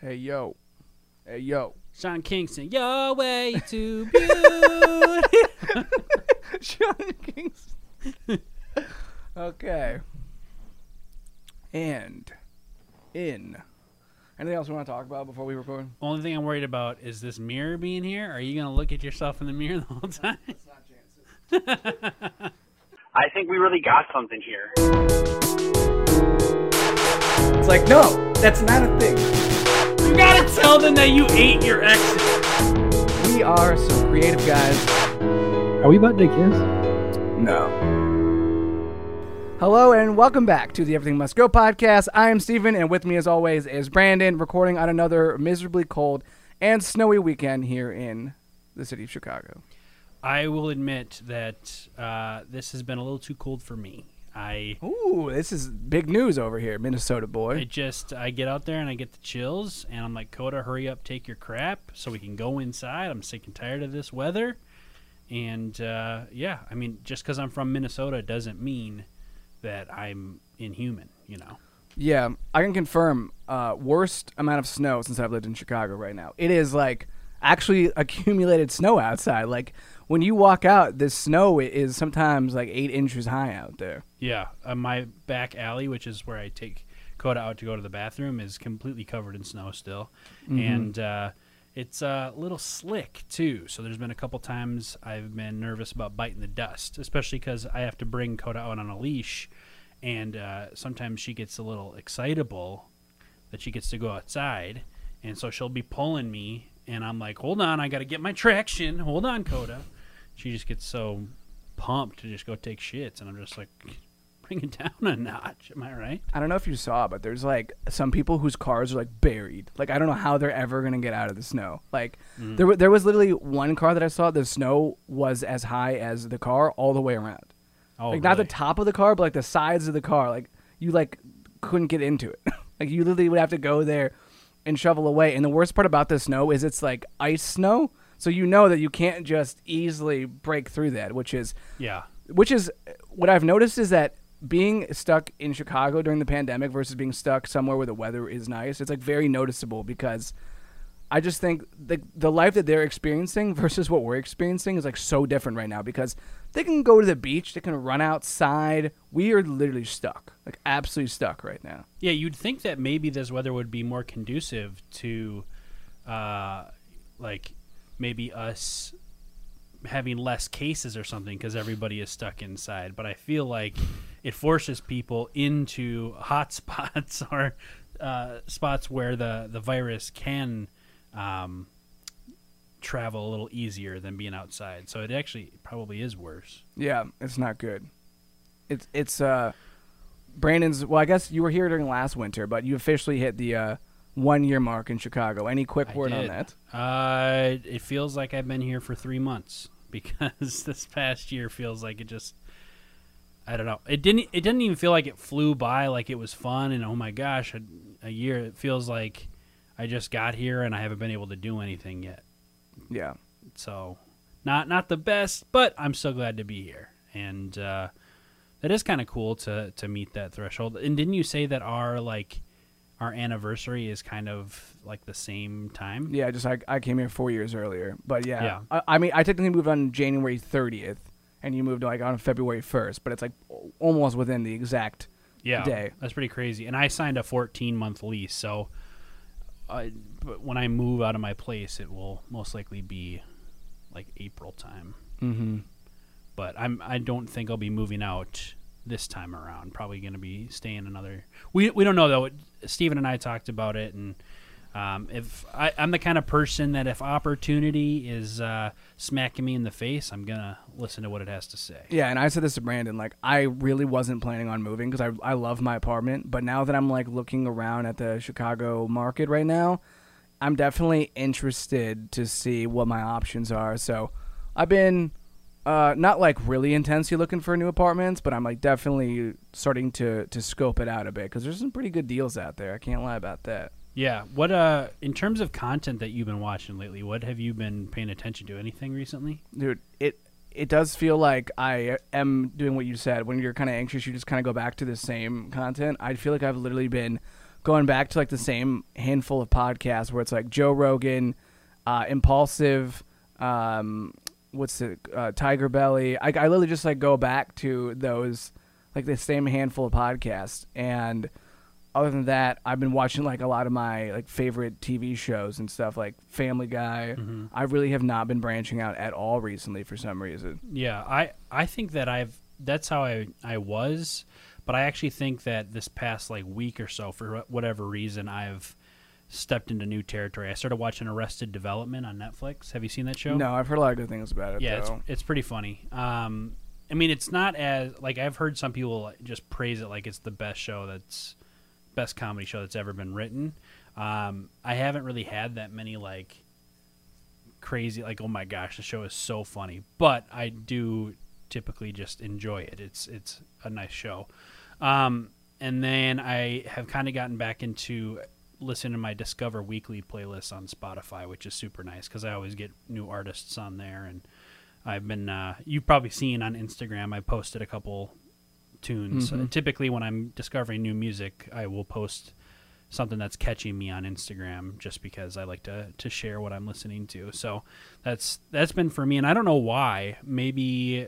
Hey yo. Hey yo. Sean Kingston, your way to beauty. Sean Kingston. okay. And in. Anything else we want to talk about before we record? Only thing I'm worried about is this mirror being here. Are you gonna look at yourself in the mirror the whole time? I think we really got something here. It's like, no, that's not a thing. You gotta tell them that you ate your exit. We are some creative guys. Are we about to kiss? No. Hello and welcome back to the Everything Must Go podcast. I am Steven, and with me, as always, is Brandon, recording on another miserably cold and snowy weekend here in the city of Chicago. I will admit that uh, this has been a little too cold for me. I Ooh, this is big news over here, Minnesota boy. it just I get out there and I get the chills, and I'm like, Coda, hurry up, take your crap, so we can go inside. I'm sick and tired of this weather, and uh, yeah, I mean, just because I'm from Minnesota doesn't mean that I'm inhuman. You know. Yeah, I can confirm. Uh, worst amount of snow since I've lived in Chicago right now. It is like actually accumulated snow outside. Like when you walk out, the snow is sometimes like eight inches high out there. Yeah, uh, my back alley, which is where I take Coda out to go to the bathroom, is completely covered in snow still, and uh, it's a little slick too. So there's been a couple times I've been nervous about biting the dust, especially because I have to bring Coda out on a leash, and uh, sometimes she gets a little excitable that she gets to go outside, and so she'll be pulling me, and I'm like, "Hold on, I got to get my traction. Hold on, Coda." She just gets so pumped to just go take shits, and I'm just like, bring it down a notch. Am I right? I don't know if you saw, but there's like some people whose cars are like buried. Like I don't know how they're ever gonna get out of the snow. Like mm-hmm. there, wa- there was literally one car that I saw. The snow was as high as the car all the way around. Oh, like not the top of the car, but like the sides of the car. Like you like couldn't get into it. like you literally would have to go there and shovel away. And the worst part about the snow is it's like ice snow, so you know that you can't just easily break through that, which is Yeah. which is what I've noticed is that being stuck in Chicago during the pandemic versus being stuck somewhere where the weather is nice, it's like very noticeable because I just think the the life that they're experiencing versus what we're experiencing is like so different right now because they can go to the beach, they can run outside. We are literally stuck, like absolutely stuck right now. Yeah, you'd think that maybe this weather would be more conducive to, uh, like maybe us having less cases or something because everybody is stuck inside. But I feel like it forces people into hot spots or uh, spots where the the virus can um, travel a little easier than being outside. So it actually probably is worse. Yeah, it's not good. It's it's uh Brandon's well, I guess you were here during last winter, but you officially hit the uh one year mark in Chicago. Any quick I word on that? Uh, it feels like I've been here for three months because this past year feels like it just. I don't know. It didn't. It didn't even feel like it flew by. Like it was fun and oh my gosh, a, a year. It feels like I just got here and I haven't been able to do anything yet. Yeah. So, not not the best, but I'm so glad to be here. And uh, that is kind of cool to to meet that threshold. And didn't you say that our like our anniversary is kind of like the same time? Yeah, just I, I came here four years earlier, but yeah, Yeah. I, I mean I technically moved on January thirtieth, and you moved like on February first, but it's like almost within the exact. yeah, day. That's pretty crazy. And I signed a 14 month lease, so I, but when I move out of my place, it will most likely be like April time. Mm-hmm. But I'm I don't think I'll be moving out this time around. Probably going to be staying another. We we don't know though. Steven and I talked about it, and um, if I, I'm the kind of person that if opportunity is uh, smacking me in the face, I'm gonna listen to what it has to say. Yeah, and I said this to Brandon. Like, I really wasn't planning on moving because I I love my apartment. But now that I'm like looking around at the Chicago market right now, I'm definitely interested to see what my options are. So, I've been uh, not like really intensely looking for new apartments, but I'm like definitely starting to to scope it out a bit because there's some pretty good deals out there. I can't lie about that. Yeah. What uh in terms of content that you've been watching lately, what have you been paying attention to? Anything recently? dude it it does feel like i am doing what you said when you're kind of anxious you just kind of go back to the same content i feel like i've literally been going back to like the same handful of podcasts where it's like Joe Rogan, uh, Impulsive, um, what's it, uh, Tiger Belly. I, I literally just like go back to those, like the same handful of podcasts. And other than that, I've been watching like a lot of my like favorite TV shows and stuff like Family Guy. I really have not been branching out at all recently for some reason. Yeah, I I think that I've that's how I I was, but I actually think that this past like week or so, for whatever reason, I've stepped into new territory. I started watching Arrested Development on Netflix. Have you seen that show? No, I've heard a lot of good things about it. Yeah, it's though. it's pretty funny. Um, I mean, it's not as like I've heard some people just praise it like it's the best show that's best comedy show that's ever been written. Um, I haven't really had that many like crazy like oh my gosh the show is so funny, but I do typically just enjoy it. It's it's a nice show. Um, and then I have kind of gotten back into listening to my Discover Weekly playlist on Spotify, which is super nice because I always get new artists on there. And I've been, uh, you've probably seen on Instagram, I posted a couple tunes. Mhm. Uh, typically, when I'm discovering new music, I will post something that's catching me on Instagram just because I like to to share what I'm listening to. So that's that's been for me and I don't know why. Maybe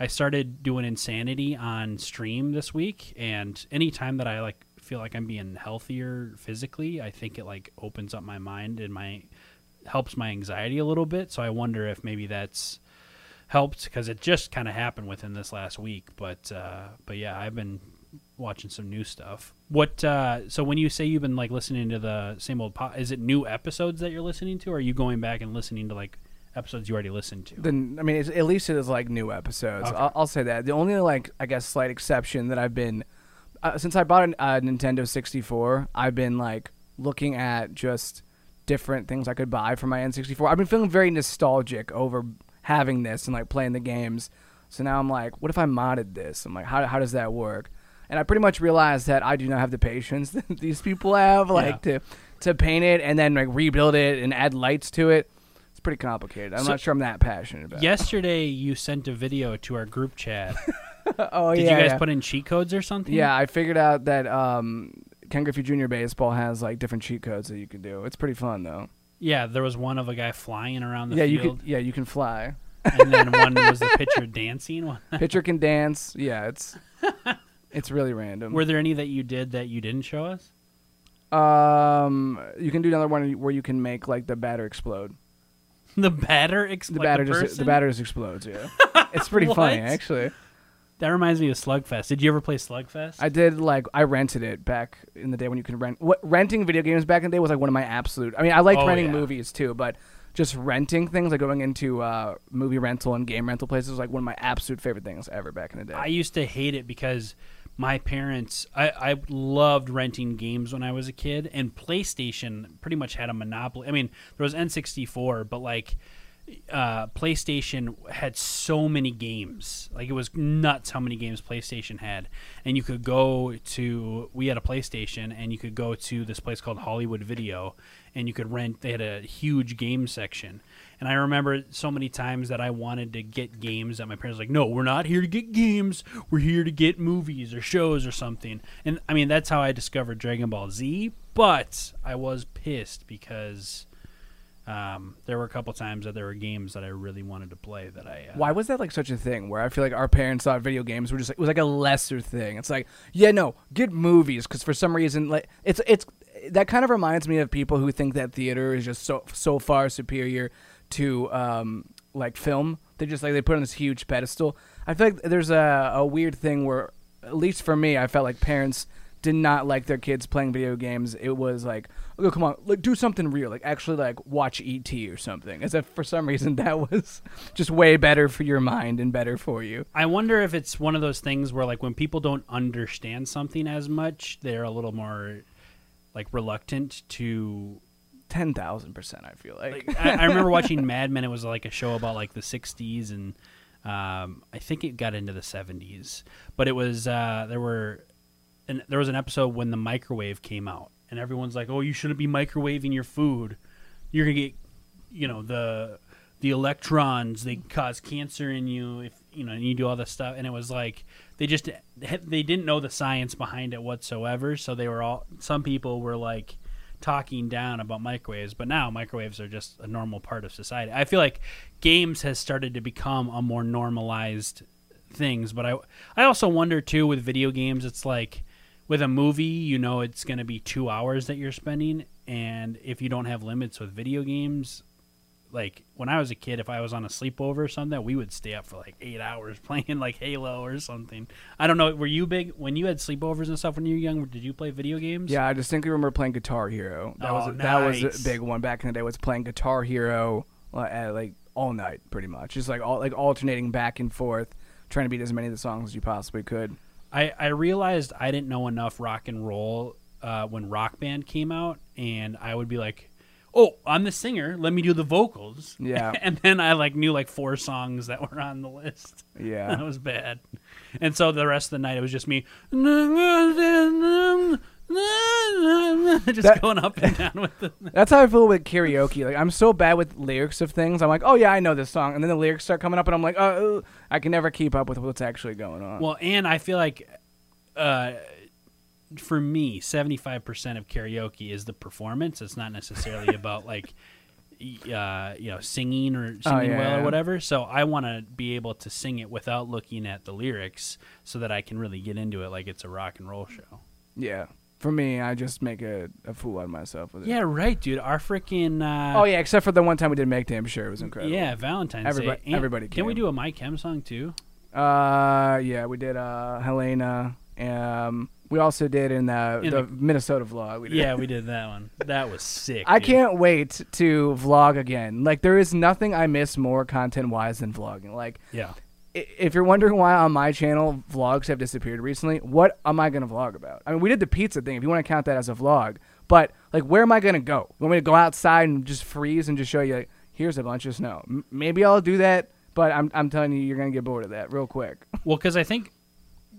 I started doing insanity on stream this week and anytime that I like feel like I'm being healthier physically, I think it like opens up my mind and my helps my anxiety a little bit. So I wonder if maybe that's helped because it just kind of happened within this last week. But uh, but yeah, I've been watching some new stuff. What uh, so when you say you've been like listening to the same old po- is it new episodes that you're listening to or are you going back and listening to like episodes you already listened to? Then I mean, it's, at least it is like new episodes. Okay. I'll, I'll say that. The only like I guess slight exception that I've been uh, since I bought a uh, Nintendo 64, I've been like looking at just different things I could buy for my N64. I've been feeling very nostalgic over having this and like playing the games. So now I'm like, what if I modded this? I'm like, how how does that work? And I pretty much realized that I do not have the patience that these people have, like to to paint it and then like rebuild it and add lights to it. It's pretty complicated. I'm So- not sure I'm that passionate about. it. Yesterday you sent a video to our group chat. oh Did yeah. you guys yeah. put in cheat codes or something? Yeah, I figured out that um, Ken Griffey Jr. Baseball has like different cheat codes that you can do. It's pretty fun though. Yeah, there was one of a guy flying around the yeah, you field, can. Yeah, you can fly. and then one was the pitcher dancing. One- Pitcher can dance. Yeah, it's it's really random. Were there any that you did that you didn't show us? um, you can do another one where you can make like the batter explode. The batter, ex- The like batter the just person? the batter just explodes. Yeah, it's pretty funny actually. That reminds me of Slugfest. Did you ever play Slugfest? I did like I rented it back in the day when you could rent. What renting video games back in the day was like one of my absolute. I mean, I liked Oh, renting yeah. movies too, but just renting things like going into uh, movie rental and game rental places was like one of my absolute favorite things ever back in the day. I used to hate it because my parents I, I loved renting games when I was a kid and PlayStation pretty much had a monopoly. I mean, there was N64, but like uh, PlayStation had so many games. Like it was nuts how many games PlayStation had. And you could go to we had a PlayStation and you could go to this place called Hollywood Video and you could rent they had a huge game section. And I remember so many times that I wanted to get games that my parents like, "No, we're not here to get games. We're here to get movies or shows or something." And I mean, that's how I discovered Dragon Ball Z, but I was pissed because um, there were a couple times that there were games that I really wanted to play that I. Uh, Why was that like such a thing? Where I feel like our parents thought video games were just like, it was like a lesser thing. It's like, yeah, no, get movies because for some reason, like it's it's that kind of reminds me of people who think that theater is just so so far superior to um like film. They just like they put on this huge pedestal. I feel like there's a a weird thing where, at least for me, I felt like parents did not like their kids playing video games. It was like, oh, come on, like, do something real, like actually like watch ET or something. As if for some reason that was just way better for your mind and better for you. I wonder if it's one of those things where, like, when people don't understand something as much, they're a little more like reluctant to Ten thousand percent, I feel like. like I, I remember watching Mad Men. It was like a show about like the '60s, and um, I think it got into the '70s. But it was uh, there were, and there was an episode when the microwave came out, and everyone's like, "Oh, you shouldn't be microwaving your food. You're gonna get, you know, the the electrons they cause cancer in you if you know, and you do all this stuff, and it was like they just they didn't know the science behind it whatsoever. So they were all some people were like talking down about microwaves, but now microwaves are just a normal part of society. I feel like games has started to become a more normalized things, but I I also wonder too with video games, it's like with a movie, you know, it's going to be two hours that you're spending, and if you don't have limits with video games, like when I was a kid, if I was on a sleepover or something, we would stay up for like eight hours playing like Halo or something. I don't know. Were you big when you had sleepovers and stuff when you were young? Did you play video games? Yeah, I distinctly remember playing Guitar Hero. That was Oh, a, that was a big one back in the day. Was playing Guitar Hero uh, at, like all night, pretty much, just like all like alternating back and forth, trying to beat as many of the songs as you possibly could. I, I realized I didn't know enough rock and roll uh, when Rock Band came out, and I would be like, "Oh, I'm the singer. Let me do the vocals." Yeah. and then I like knew like four songs that were on the list. Yeah. that was bad. And so the rest of the night it was just me, just That- going up and down with the. That's how I feel with karaoke. Like I'm so bad with lyrics of things. I'm like, oh yeah, I know this song, and then the lyrics start coming up, and I'm like, oh, I can never keep up with what's actually going on. Well, and I feel like, uh, for me, seventy five percent of karaoke is the performance. It's not necessarily about like, uh, you know, singing or singing Oh, yeah, well yeah. or whatever. So I want to be able to sing it without looking at the lyrics, so that I can really get into it like it's a rock and roll show. yeah, for me, I just make a, a fool out of myself with it. Yeah, right, dude. Our freaking. Uh, Oh yeah, except for the one time we did make damn sure it was incredible. Yeah, Valentine's Everybody- Day. And everybody Can we do a My Chem song too? Uh, yeah, we did uh Helena. Um, we also did in the, In the, the- Minnesota vlog. We did. Yeah, we did that one. That was sick. I dude. can't wait to vlog again. Like there is nothing I miss more content wise than vlogging. Like Yeah. If you're wondering why on my channel vlogs have disappeared recently, what am I gonna vlog about? I mean, we did the pizza thing. If you want to count that as a vlog, but like, where am I gonna go? You want me to go outside and just freeze and just show you like, here's a bunch of snow? M- maybe I'll do that, but I'm I'm telling you, you're gonna get bored of that real quick. Well, because I think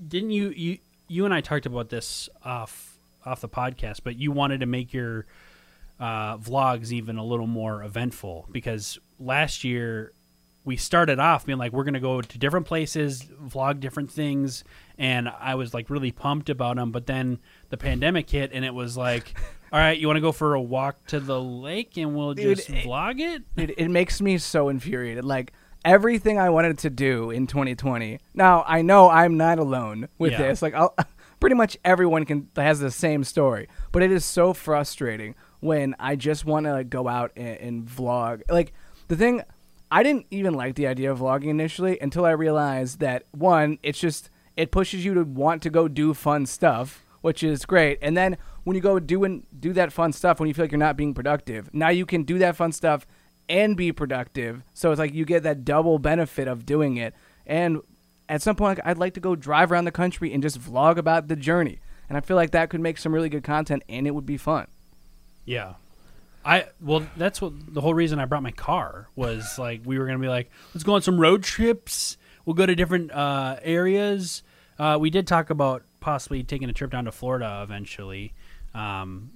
didn't you you you and I talked about this off off the podcast, but you wanted to make your uh, vlogs even a little more eventful because last year we started off being like we're gonna go to different places, vlog different things, and I was like really pumped about them. But then the pandemic hit, and it was like, all right, you want to go for a walk to the lake, and we'll Dude, just it- vlog it. it, it makes me so infuriated. Like everything I wanted to do in 2020. Now I know I'm not alone with Yeah. this. Like I'll, pretty much everyone can has the same story, but it is so frustrating when I just want to like, go out and, and vlog. Like the thing, I didn't even like the idea of vlogging initially until I realized that one, it's just it pushes you to want to go do fun stuff, which is great. And then when you go do and do that fun stuff, when you feel like you're not being productive, now you can do that fun stuff and be productive. So it's like you get that double benefit of doing it. And at some point, I'd like to go drive around the country and just vlog about the journey. And I feel like that could make some really good content, and it would be fun. Yeah. I well, that's what the whole reason I brought my car was like we were gonna be like, let's go on some road trips. We'll go to different uh, areas. Uh, we did talk about possibly taking a trip down to Florida eventually. Um,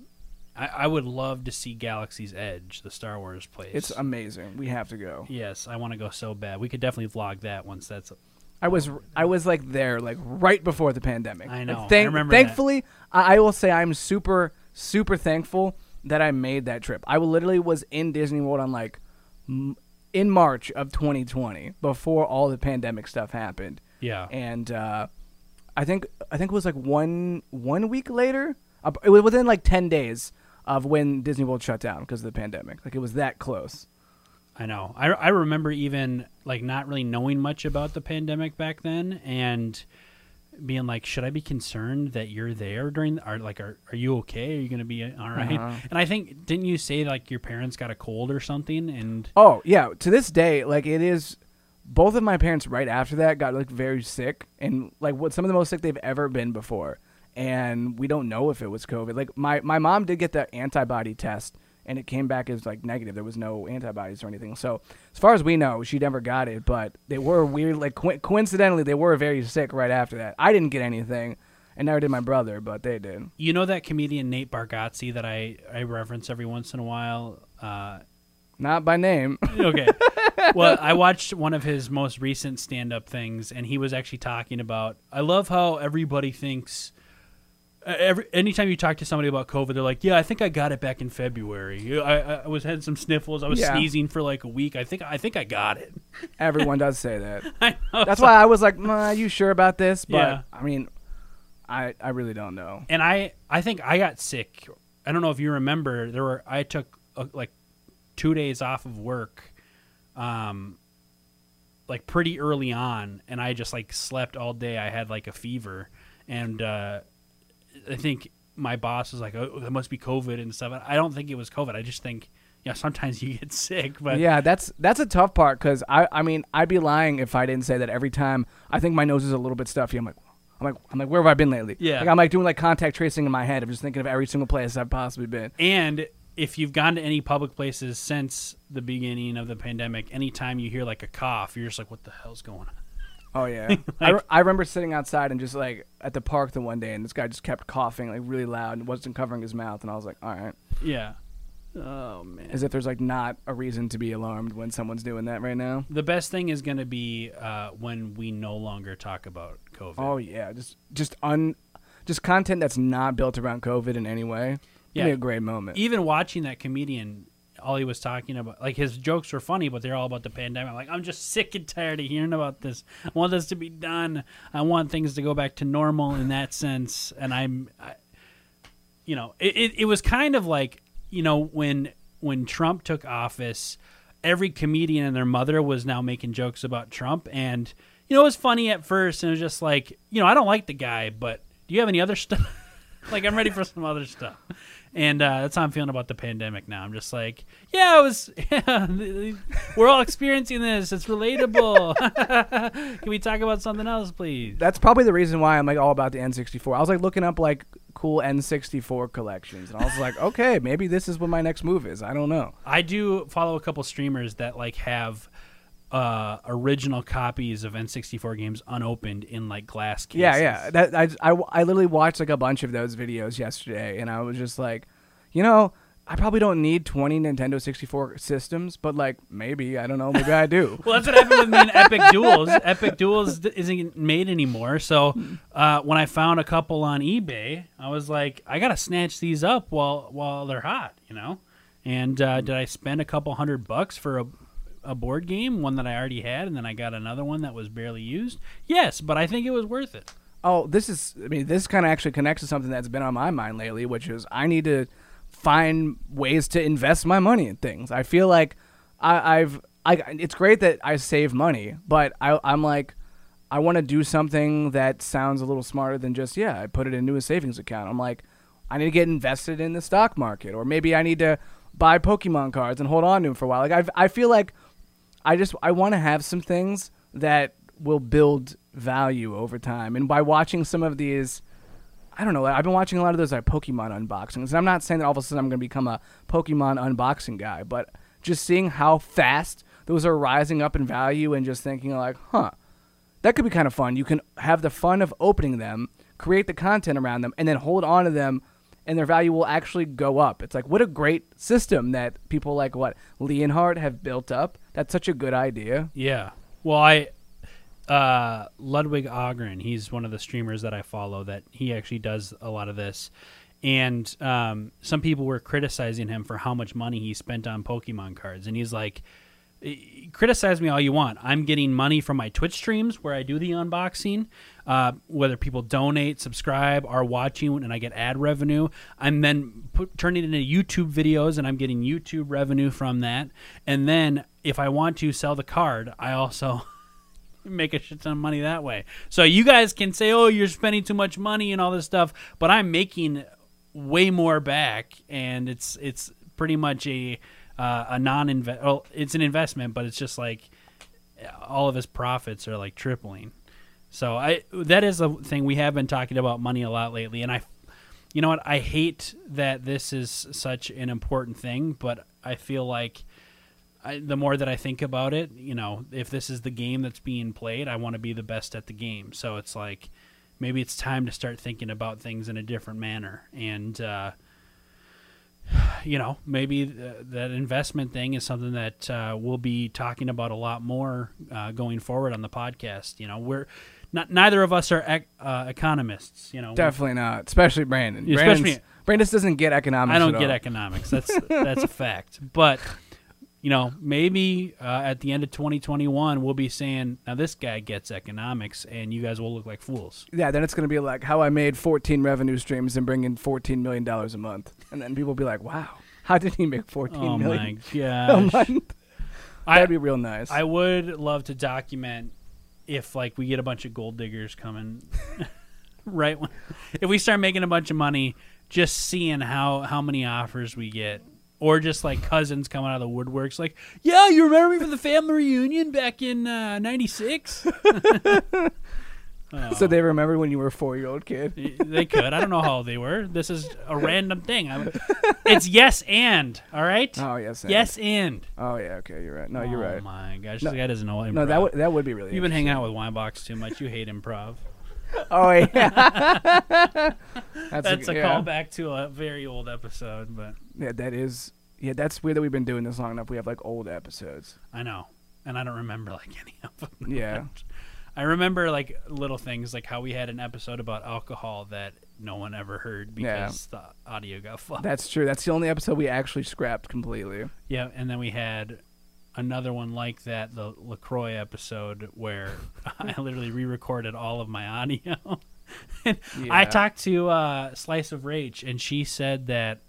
I, I would love to see Galaxy's Edge, the Star Wars place. It's amazing. We have to go. yes, I want to go so bad. We could definitely vlog that once that's. I was I was like there like right before the pandemic. I know. Like, thank- I remember. Thankfully, I, I will say I'm super super thankful that I made that trip. I literally was in Disney World on like in March of 2020 before all the pandemic stuff happened, Yeah. and uh, I think I think it was like one one week later. Uh, it was within like 10 days of when Disney World shut down because of the pandemic. Like it was that close. I know. I, I remember even like not really knowing much about the pandemic back then, and being like, should I be concerned that you're there during? Are like, are are you okay? Are you gonna be all right? Uh-huh. And I think didn't you say like your parents got a cold or something? And Oh yeah, to this day, like it is. Both of my parents, right after that, got like very sick, and like what some of the most sick they've ever been before. And we don't know if it was COVID. Like my my mom did get the antibody test, and it came back as like negative. There was no antibodies or anything. So as far as we know, she never got it. But they were weird. Like co- coincidentally, they were very sick right after that. I didn't get anything, and never did my brother, but they did. you know that comedian Nate Bargatze that I I reference every once in a while. Uh, Not by name. okay. Well, I watched one of his most recent stand-up things, and he was actually talking about. I love how everybody thinks. Uh, Every anytime you talk to somebody about COVID, they're like, "Yeah, I think I got it back in February. I, I, I was had some sniffles. I was Yeah. sneezing for like a week. I think I think I got it." Everyone does say that. I know. That's why I was like, "Are you sure about this?" But Yeah. I mean, I I really don't know. and I I think I got sick. I don't know if you remember. There were I took uh, like two days off of work, um, like pretty early on, and I just like slept all day. I had like a fever, and uh, I think my boss was like, "Oh, that must be COVID and stuff." I don't think it was COVID. I just think. Yeah, sometimes you get sick, but yeah, that's that's a tough part because I I mean I'd be lying if I didn't say that every time I think my nose is a little bit stuffy. I'm like. I'm like, I'm like, where have I been lately? Yeah. like I'm like doing like contact tracing in my head. I'm just thinking of every single place I've possibly been. And if you've gone to any public places since the beginning of the pandemic, anytime you hear like a cough, you're just like, "What the hell's going on?" Oh yeah, I, re- I remember sitting outside and just like at the park the one day, and this guy just kept coughing like really loud and wasn't covering his mouth, and I was like, all right, Yeah. Oh man. as if there's like not a reason to be alarmed when someone's doing that right now. The best thing is going to be uh, when we no longer talk about COVID. Oh yeah, just just un, just content that's not built around COVID in any way. Yeah. Yeah, be a great moment. Even watching that comedian, all he was talking about, like his jokes were funny, but they're all about the pandemic. Like, I'm just sick and tired of hearing about this. I want this to be done. I want things to go back to normal in that sense. And I'm, I, you know, it, it, it was kind of like, you know, when when Trump took office, every comedian and their mother was now making jokes about Trump, and you know, it was funny at first, and it was just like, you know, I don't like the guy, but do you have any other stuff? like, I'm ready for some other stuff. And uh, that's how I'm feeling about the pandemic now. I'm just like, yeah, it was. Yeah, we're all experiencing this. It's relatable. Can we talk about something else, please? that's probably the reason why I'm like all about the N64. I was like looking up like cool N64 collections, and I was like, okay, maybe this is what my next move is. I don't know. I do follow a couple streamers that like have uh, original copies of N64 games unopened in like glass cases. Yeah, yeah. That I, I, I literally watched like a bunch of those videos yesterday, and I was just like, you know, I probably don't need 20 Nintendo 64 systems, but like maybe I don't know, maybe I do. Well, that's what happened with me in Epic Duels. Epic Duels isn't made anymore. So uh, when I found a couple on eBay, I was like, I gotta snatch these up while while they're hot, you know. And uh, did I spend a couple hundred bucks for a a board game, one that I already had, and then I got another one that was barely used? Yes, but I think it was worth it. Oh, this is. I mean, this kind of actually connects to something that's been on my mind lately, which is I need to find ways to invest my money in things. I feel like I, I've. I. It's great that I save money, but I, I'm like, I want to do something that sounds a little smarter than just yeah, I put it into a savings account. I'm like, I need to get invested in the stock market, or maybe I need to buy Pokemon cards and hold on to them for a while. Like I, I feel like I just I want to have some things that will build value over time. And by watching some of these, I don't know. I've been watching a lot of those like Pokemon unboxings, and I'm not saying that all of a sudden I'm going to become a Pokemon unboxing guy, but just seeing how fast those are rising up in value, and just thinking like, huh, that could be kind of fun. You can have the fun of opening them, create the content around them, and then hold on to them. And their value will actually go up. It's like what a great system that people like what Leonhardt have built up. That's such a good idea. Yeah. Well, I uh, Ludwig Ahgren, he's one of the streamers that I follow. That he actually does a lot of this, and um, some people were criticizing him for how much money he spent on Pokemon cards, and he's like. "Eh, Criticize me all you want. I'm getting money from my Twitch streams where I do the unboxing. Uh, whether people donate, subscribe, are watching, and I get ad revenue. I'm then put, turning it into YouTube videos, and I'm getting YouTube revenue from that. And then if I want to sell the card, I also make a shit ton of money that way. So you guys can say, "Oh, you're spending too much money and all this stuff," but I'm making way more back, and it's it's pretty much a uh, a non invest. Well, it's an investment, but it's just like all of his profits are like tripling. So I that is a thing we have been talking about money a lot lately, and I, you know what, I hate that this is such an important thing, but I feel like. I, the more that I think about it, you know, if this is the game that's being played, I want to be the best at the game. So it's like maybe it's time to start thinking about things in a different manner. And uh, you know, maybe th- that investment thing is something that uh, we'll be talking about a lot more uh, going forward on the podcast. You know, we're not neither of us are ec- uh, economists. You know, Definitely not, especially Brandon. Especially- Brandon doesn't get economics. I don't get all. economics. That's that's a fact. But you know, maybe uh, at the end of 2021, we'll be saying, "Now this guy gets economics, and you guys will look like fools." Yeah, then it's gonna be like how I made 14 revenue streams and bring in 14 million dollars a month, and then people will be like, "Wow, how did he make 14 Oh million my a month?" I, That'd be real nice. I would love to document if like we get a bunch of gold diggers coming right when if we start making a bunch of money just seeing how how many offers we get or just like cousins coming out of the woodworks like yeah you remember me from the family reunion back in uh, 96 so they remember when you were a four-year-old kid. they could i don't know how old they were this is a random thing I'm, it's yes and all right Oh yes. and- yes and Oh yeah. Okay, you're right. No, you're oh right. Oh my gosh No- this guy doesn't know improv. No, that would that would be really. You've been hanging out with Winebox too much. You hate improv. Oh yeah. that's That's a yeah. callback to a very old episode, but Yeah, that is. Yeah, that's weird that we've been doing this long enough. We have like old episodes. I know, and I don't remember like any of them. Yeah. I remember like little things like how we had an episode about alcohol that no one ever heard Yeah. because the audio got fucked. That's true. That's the only episode we actually scrapped completely. yeah, and then we had another one like that, the Lacroix episode, where I literally re-recorded all of my audio. and I talked to uh, Slice of Rage, and she said that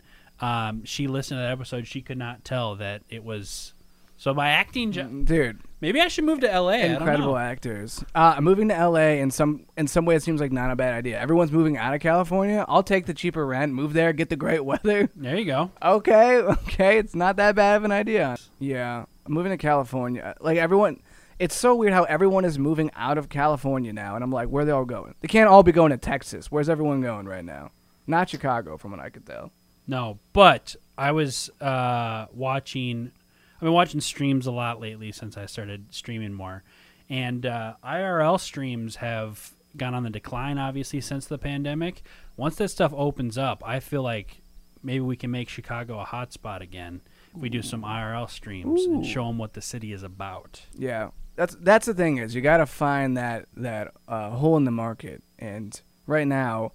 um, she listened to that episode. She could not tell that it was. So my acting, jo- Dude, maybe I should move to LA. Incredible actors. Uh, I'm moving to LA in some in some ways seems like not a bad idea. Everyone's moving out of California. I'll take the cheaper rent, move there, get the great weather. There you go. Okay, okay, it's not that bad of an idea. Yeah, moving to California. Like everyone, it's so weird how everyone is moving out of California now, and I'm like, where are they all going? They can't all be going to Texas. Where's everyone going right now? Not Chicago, from what I could tell. No, but I was uh, watching. I've been watching streams a lot lately since I started streaming more, and uh, IRL streams have gone on the decline. Obviously, since the pandemic. Once that stuff opens up, I feel like maybe we can make Chicago a hotspot again. If we do some IRL streams and show them what the city is about. Yeah, that's that's the thing is you got to find that that uh, hole in the market, and right now,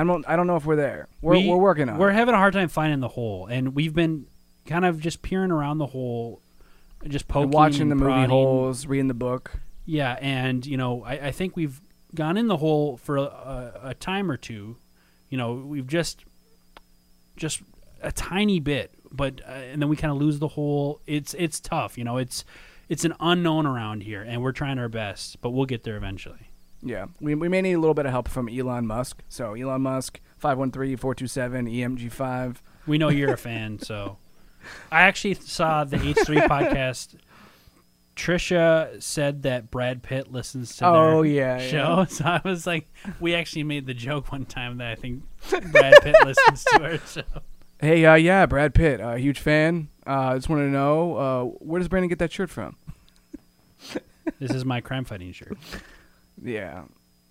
I don't I don't know if we're there. We're We- are working on. We're it. having a hard time finding the hole, and we've been kind of just peering around the hole, just poking, And watching and the movie holes, reading the book. Yeah, and you know, I, I think we've gone in the hole for a, a time or two. You know, we've just just a tiny bit, but uh, and then we kind of lose the hole. It's it's tough. You know, it's it's an unknown around here, and we're trying our best, but we'll get there eventually. Yeah, we, we may need a little bit of help from Elon Musk. So Elon Musk, 513-427-EMG5. We know you're a fan, so I actually saw the H3 podcast. Trisha said that Brad Pitt listens to Oh, yeah, show, yeah. so I was like, we actually made the joke one time that I think Brad Pitt listens to our show. Hey, uh, yeah, Brad Pitt, uh, huge fan. Uh, just wanted to know, uh, where does Brandon get that shirt from? This is my crime fighting shirt. Yeah,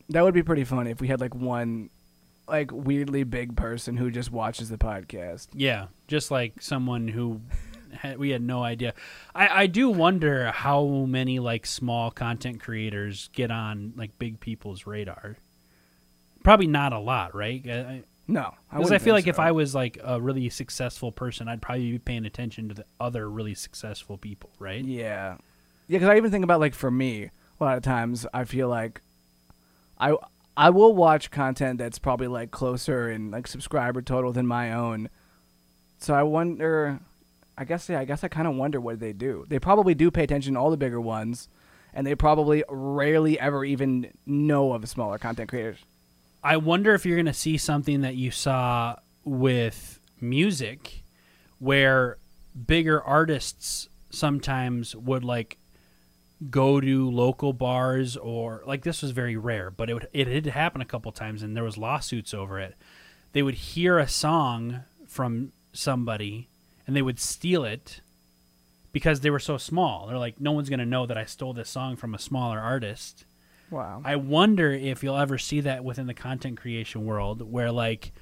that would be pretty funny if we had like one, like weirdly big person who just watches the podcast. Yeah, just like someone who had, we had no idea. I, I do wonder how many like small content creators get on like big people's radar. Probably not a lot, right? I, No, Because I, wouldn't feel like if. I was like a really successful person, I'd probably be paying attention to the other really successful people, right? Yeah, yeah. Because I even think about like for me, a lot of times I feel like I I will watch content that's probably like closer in like subscriber total than my own. So I wonder. I guess yeah. I guess I kind of wonder what they do. They probably do pay attention to all the bigger ones, and they probably rarely ever even know of smaller content creators. I wonder if you're going to see something that you saw with music where bigger artists sometimes would like go to local bars or like this was very rare but it would, it did happen a couple times and there was lawsuits over it. They would hear a song from somebody and they would steal it because they were so small. They're like no one's going to know that i stole this song from a smaller artist. Wow. I wonder if you'll ever see that within the content creation world where like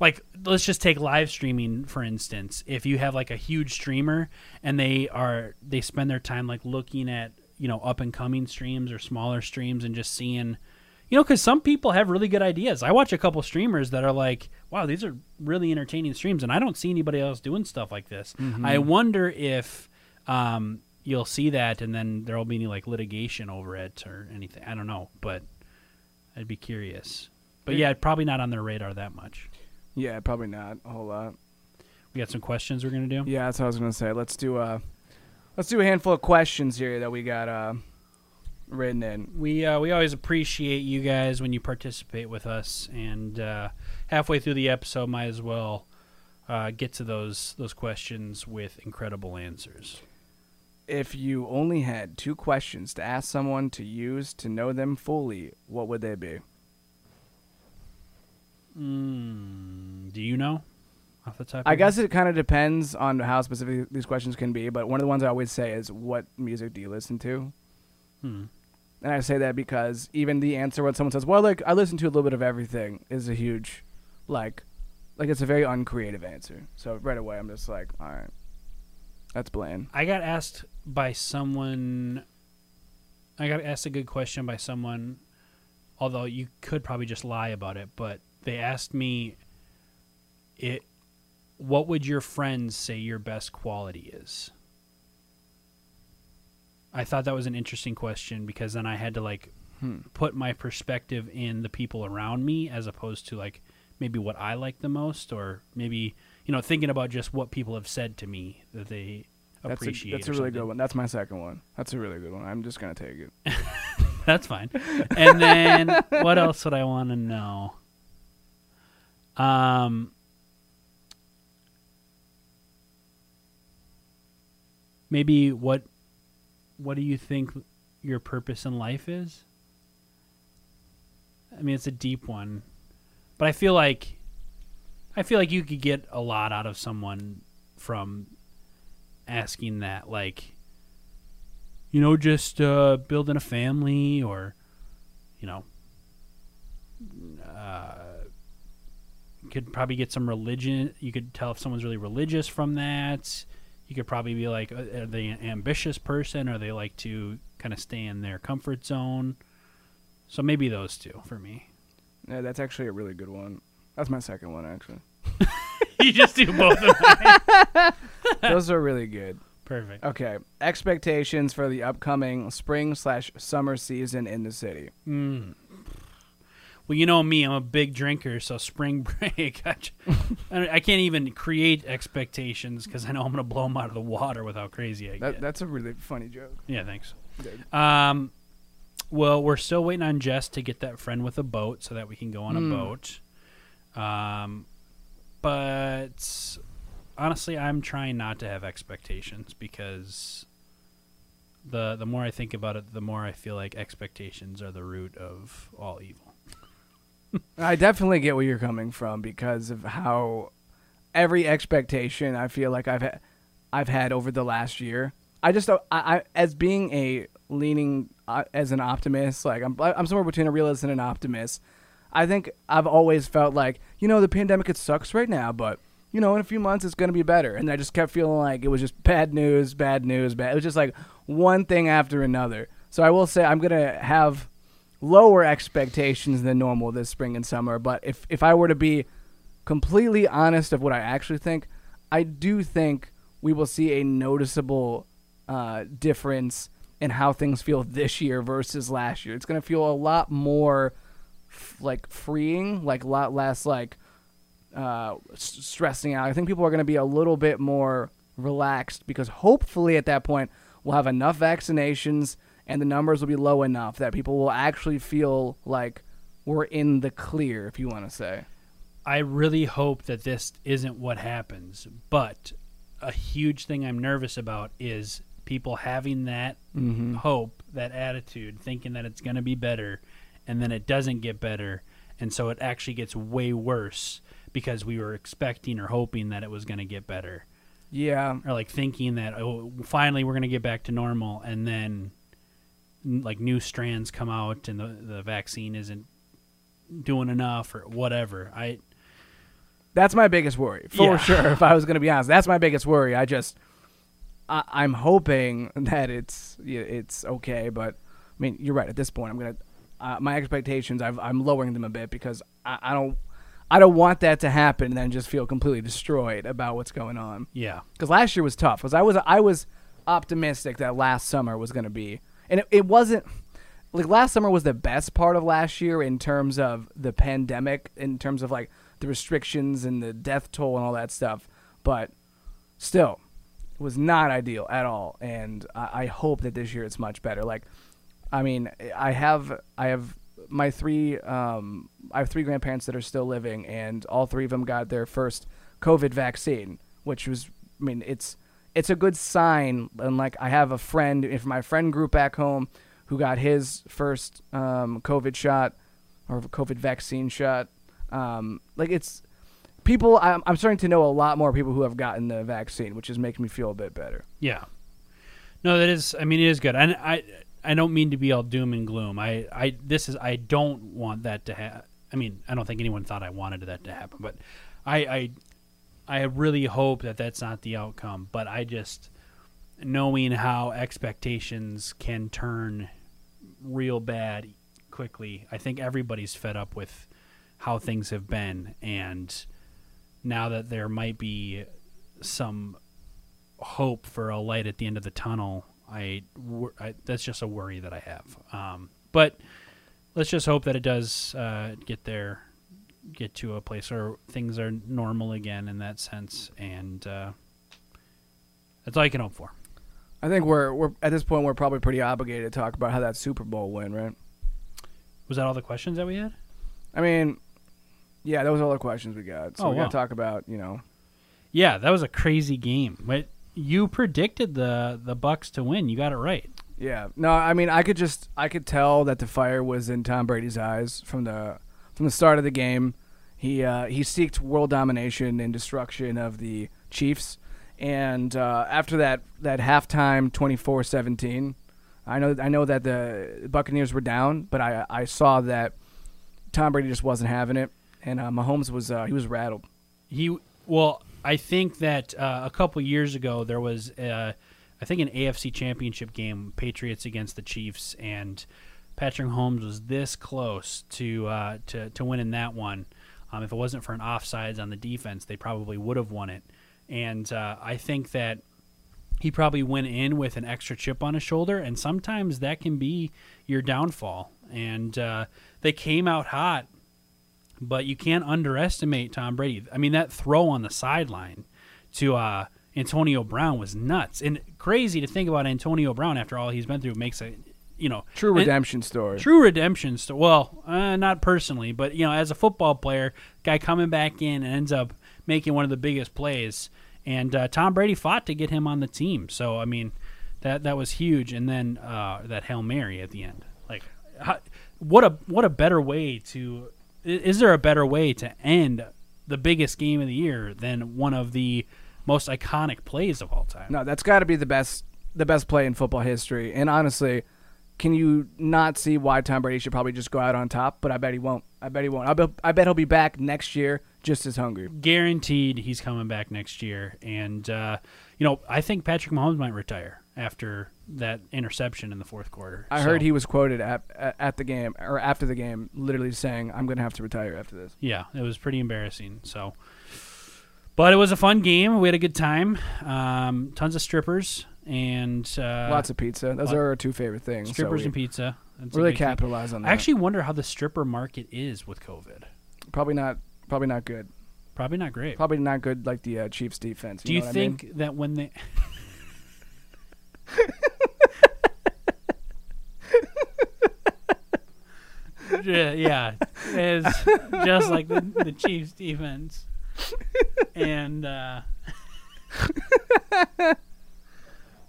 like let's just take live streaming for instance. If you have like a huge streamer and they are they spend their time like looking at you know up and coming streams or smaller streams and just seeing you know because some people have really good ideas. I watch a couple streamers that are like wow these are really entertaining streams and i don't see anybody else doing stuff like this. I wonder if um, you'll see that and then there'll be any like litigation over it or anything. I don't know but i'd be curious. But yeah probably not on their radar that much. Yeah, probably not a whole lot. we got some questions we're gonna do. Yeah, that's what I was gonna say. Let's do a let's do a handful of questions here that we got uh, written in. We uh, we always appreciate you guys when you participate with us, and uh, halfway through the episode, might as well uh, get to those those questions with incredible answers. If you only had two questions to ask someone to use to know them fully, what would they be? Mm, do you know off the top? I guess it kind of depends on how specific these questions can be, but one of the ones I always say is, "What music do you listen to?" Hmm. And I say that because even the answer when someone says, "Well, like I listen to a little bit of everything," is a huge, like, like it's a very uncreative answer. So right away, I'm just like, "All right, that's bland." I got asked by someone. I got asked a good question by someone, although you could probably just lie about it. But they asked me, "It, what would your friends say your best quality is?" I thought that was an interesting question because then I had to like Hmm. put my perspective in the people around me as opposed to like maybe what I like the most or maybe you know thinking about just what people have said to me that they That's a, appreciate. that's a really something. good one. That's my second one. That's a really good one. I'm just gonna take it. That's fine. And then what else would I want to know? Um, maybe what what do you think your purpose in life is? I mean, it's a deep one, but I feel like I feel like you could get a lot out of someone from asking that, like you know, just uh, building a family or, you know, uh, could probably get some religion. You could tell if someone's really religious from that. You could probably be like, uh, are they an ambitious person or they like to kind of stay in their comfort zone? So maybe those two for me. Yeah, that's actually a really good one. That's my second one actually. you just do both of them. Those are really good. Perfect. Okay, expectations for the upcoming spring slash summer season in the city. Mm. Well, you know me, I'm a big drinker, so spring break, I can't even create expectations because I know I'm going to blow them out of the water with how crazy I That, get. that's a really funny joke. yeah, thanks. Um, well, we're still waiting on Jess to get that friend with a boat so that we can go on Hmm. a boat. Um, but honestly, I'm trying not to have expectations because the the more I think about it, the more I feel like expectations are the root of all evil. I definitely get where you're coming from because of how every expectation I feel like I've ha- I've had over the last year. I just I, I as being a leaning uh, as an optimist, like I'm I'm somewhere between a realist and an optimist. I think I've always felt like you know the pandemic it sucks right now, but you know in a few months it's gonna be better. And I just kept feeling like it was just bad news, bad news, bad. It was just like one thing after another. So I will say I'm gonna have lower expectations than normal this spring and summer. But if if I were to be completely honest of what I actually think, I do think we will see a noticeable uh, difference in how things feel this year versus last year. It's going to feel a lot more f- like freeing, like a lot less like uh, stressing out. I think people are going to be a little bit more relaxed because hopefully at that point we'll have enough vaccinations and the numbers will be low enough that people will actually feel like we're in the clear, if you want to say. I really hope that this isn't what happens, but a huge thing I'm nervous about is people having that Mm-hmm. hope, that attitude, thinking that it's going to be better, and then it doesn't get better, and so it actually gets way worse because we were expecting or hoping that it was going to get better, Yeah, or like thinking that oh, finally we're going to get back to normal, and then like new strands come out and the the vaccine isn't doing enough or whatever. I That's my biggest worry, for Yeah. sure. If I was going to be honest, that's my biggest worry. I just, I, I'm hoping that it's it's okay. But I mean, you're right. At this point, I'm gonna uh, my expectations. I've, I'm lowering them a bit because I, I don't, I don't want that to happen and then just feel completely destroyed about what's going on. Yeah. Because last year was tough. Because I was I was optimistic that last summer was going to be, and it, it wasn't. Like last summer was the best part of last year in terms of the pandemic, in terms of like the restrictions and the death toll and all that stuff. But still, it was not ideal at all. And I, I hope that this year it's much better. Like, I mean, I have I have my three um, I have three grandparents that are still living, and all three of them got their first COVID vaccine, which was I mean it's it's a good sign. And like I have a friend if my friend group back home who got his first um, COVID shot or COVID vaccine shot. Um, like it's people. I'm, I'm starting to know a lot more people who have gotten the vaccine, which is making me feel a bit better. Yeah. No, that is. I mean, it is good. And I, I don't mean to be all doom and gloom. I, I, this is. I don't want that to happen. I mean, I don't think anyone thought I wanted that to happen, but I, I, I really hope that that's not the outcome. But I just knowing how expectations can turn real bad quickly. I think everybody's fed up with how things have been, and now that there might be some hope for a light at the end of the tunnel, I, I that's just a worry that I have. Um, but let's just hope that it does uh, get there, get to a place where things are normal again in that sense, and uh, that's all you can hope for. I think we're we're at this point we're probably pretty obligated to talk about how that Super Bowl went, right? Was that all the questions that we had? I mean, yeah, those are all the questions we got. So Oh, we wow. got to talk about you know Yeah, that was a crazy game. But you predicted the the Bucs to win. You got it right. Yeah. No, I mean, I could just I could tell that the fire was in Tom Brady's eyes from the from the start of the game. He uh, he seeked world domination and destruction of the Chiefs, and uh, after that that halftime 24-17, I know I know that the Buccaneers were down, but I I saw that Tom Brady just wasn't having it, and uh, Mahomes was uh, he was rattled. He well, I think that uh, a couple years ago there was, uh, I think, an AFC Championship game, Patriots against the Chiefs, and Patrick Mahomes was this close to uh, to to winning that one. Um, if it wasn't for an offsides on the defense, they probably would have won it. And uh, I think that he probably went in with an extra chip on his shoulder, and sometimes that can be your downfall. And uh, they came out hot, but you can't underestimate Tom Brady. I mean, that throw on the sideline to uh, Antonio Brown was nuts and crazy to think about. Antonio Brown after all he's been through makes a you know True and- redemption story. True redemption story. Well, uh, not personally, but you know, as a football player, guy coming back in and ends up making one of the biggest plays. And uh, Tom Brady fought to get him on the team. So I mean, that that was huge. And then uh, that hail mary at the end, like, how, what a what a better way to. Is there a better way to end the biggest game of the year than one of the most iconic plays of all time? No, that's got to be the best the best play in football history. And honestly, can you not see why Tom Brady should probably just go out on top? But I bet he won't. I bet he won't. I bet, I bet he'll be back next year just as hungry. guaranteed he's coming back next year. And uh, you know, I think Patrick Mahomes might retire after that interception in the fourth quarter. I So, heard he was quoted at at the game or after the game, literally saying, "I'm going to have to retire after this." Yeah, it was pretty embarrassing. So, but it was a fun game. We had a good time. Um, tons of strippers and uh, Lots of pizza. Those are our two favorite things. so strippers we and pizza. That's Really capitalize on that. I actually wonder how the stripper market is with COVID. probably not. Probably not good. Probably not great. Probably not good like the uh, Chiefs defense. Do you know what I mean? think that when they yeah, yeah, it's just like the, the Chiefs defense, and uh,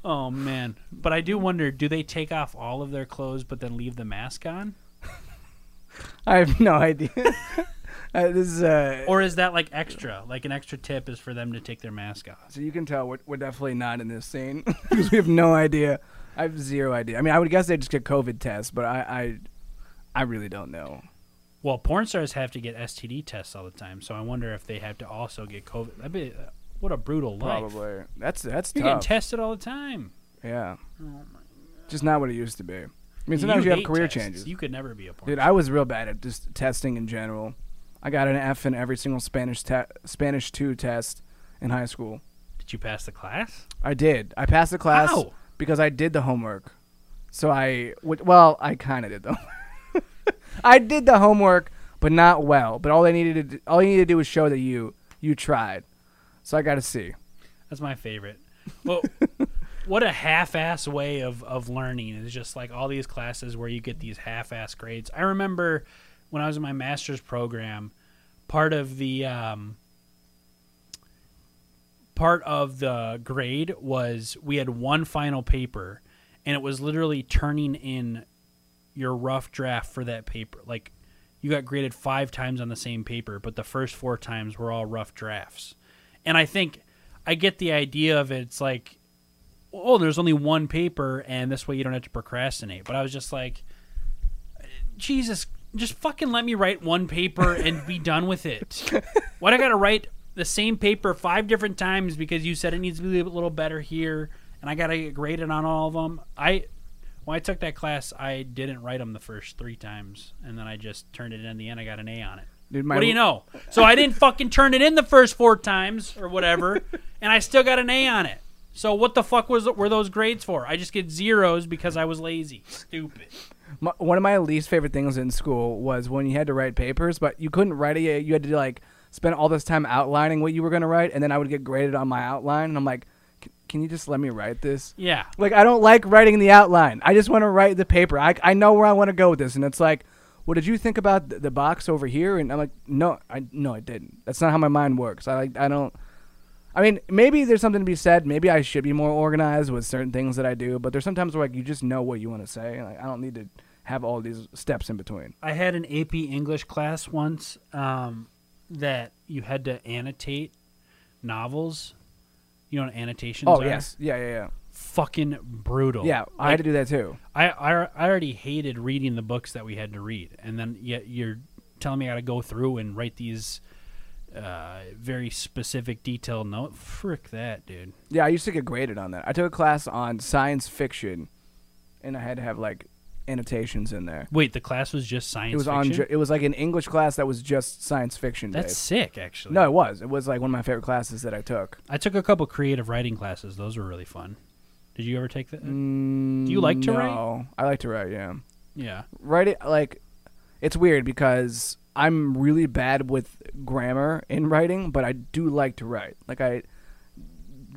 oh man! But I do wonder: do they take off all of their clothes but then leave the mask on, I have no idea. uh, this is uh, or is that like extra? Like an extra tip is for them to take their mask off. So you can tell we're, we're definitely not in this scene because we have no idea. I have zero idea. I mean, I would guess they just get COVID tests, but I, I, I really don't know. Well, porn stars have to get STD tests all the time, so I wonder if they have to also get COVID. That'd be uh, what a brutal life. Probably. That's that's You're getting tested all the time. yeah. Oh my Just not what it used to be. I mean, sometimes you, have hate career tests. changes. You could never be a porn. Dude. I was real bad at just testing in general. I got an F in every single Spanish te- Spanish two test in high school. Did you pass the class? I did. I passed the class How? because I did the homework. So I would well, I kind of did though. I did the homework, but not well. But all they needed to do, all you needed to do was show that you you tried. So I got to see. That's my favorite. Well, what a half-ass way of of learning is just like all these classes where you get these half-ass grades. I remember when I was in my master's program, part of the um, part of the grade was we had one final paper, and it was literally turning in your rough draft for that paper. Like you got graded five times on the same paper, but the first four times were all rough drafts. And I think I get the idea of it. It's like, oh, there's only one paper, and this way you don't have to procrastinate. But I was just like, Jesus, just fucking let me write one paper and be done with it. Why do I got to write the same paper five different times because you said it needs to be a little better here, and I got to get graded on all of them? I when I took that class, I didn't write them the first three times, and then I just turned it in the end, I got an A on it. Dude, what do you know? So I didn't fucking turn it in the first four times or whatever, and I still got an A on it. So what the fuck was were those grades for? I just get zeros because I was lazy. Stupid. My, one of my least favorite things in school was when you had to write papers, but you couldn't write it. You had to like spend all this time outlining what you were going to write, and then I would get graded on my outline, and I'm like, can you just let me write this? Yeah. Like I don't like writing the outline. I just want to write the paper. I, I know where I want to go with this, and it's like, well, did you think about the, the box over here? And I'm like, no, I no, I didn't. That's not how my mind works. I like I don't. I mean, maybe there's something to be said. Maybe I should be more organized with certain things that I do. But there's sometimes where like you just know what you want to say. Like I don't need to have all these steps in between. I had an AP English class once um, that you had to annotate novels. You know what annotations Oh are? yes, yeah, yeah, yeah. Fucking brutal. Yeah, I had to do that too. I, I I already hated reading the books that we had to read, and then yet you're telling me I got to go through and write these uh, very specific, detailed note. Frick that, dude. Yeah, I used to get graded on that. I took a class on science fiction, and I had to have like annotations in there. Wait, the class was just science it was fiction. on. It was like an English class that was just science fiction That's based. sick, actually. No, it was. It was like one of my favorite classes that I took. I took a couple creative writing classes. Those were really fun. Did you ever take that? Mm, Do you like to write? No, I like to write. Yeah, Yeah. write it like it's weird because I'm really bad with grammar in writing, but I do like to write. Like I,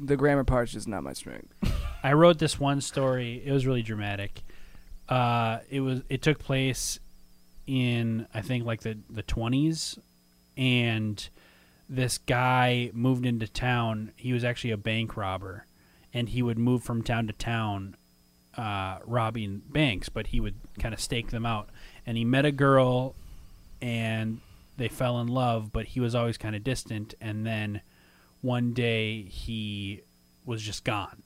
the grammar part's just not my strength. I wrote this one story. It was really dramatic. Uh, it was it took place in I think like the the twenties, and this guy moved into town. He was actually a bank robber, and he would move from town to town, uh, robbing banks. But he would kind of stake them out. And he met a girl, and they fell in love. But he was always kind of distant. And then one day he was just gone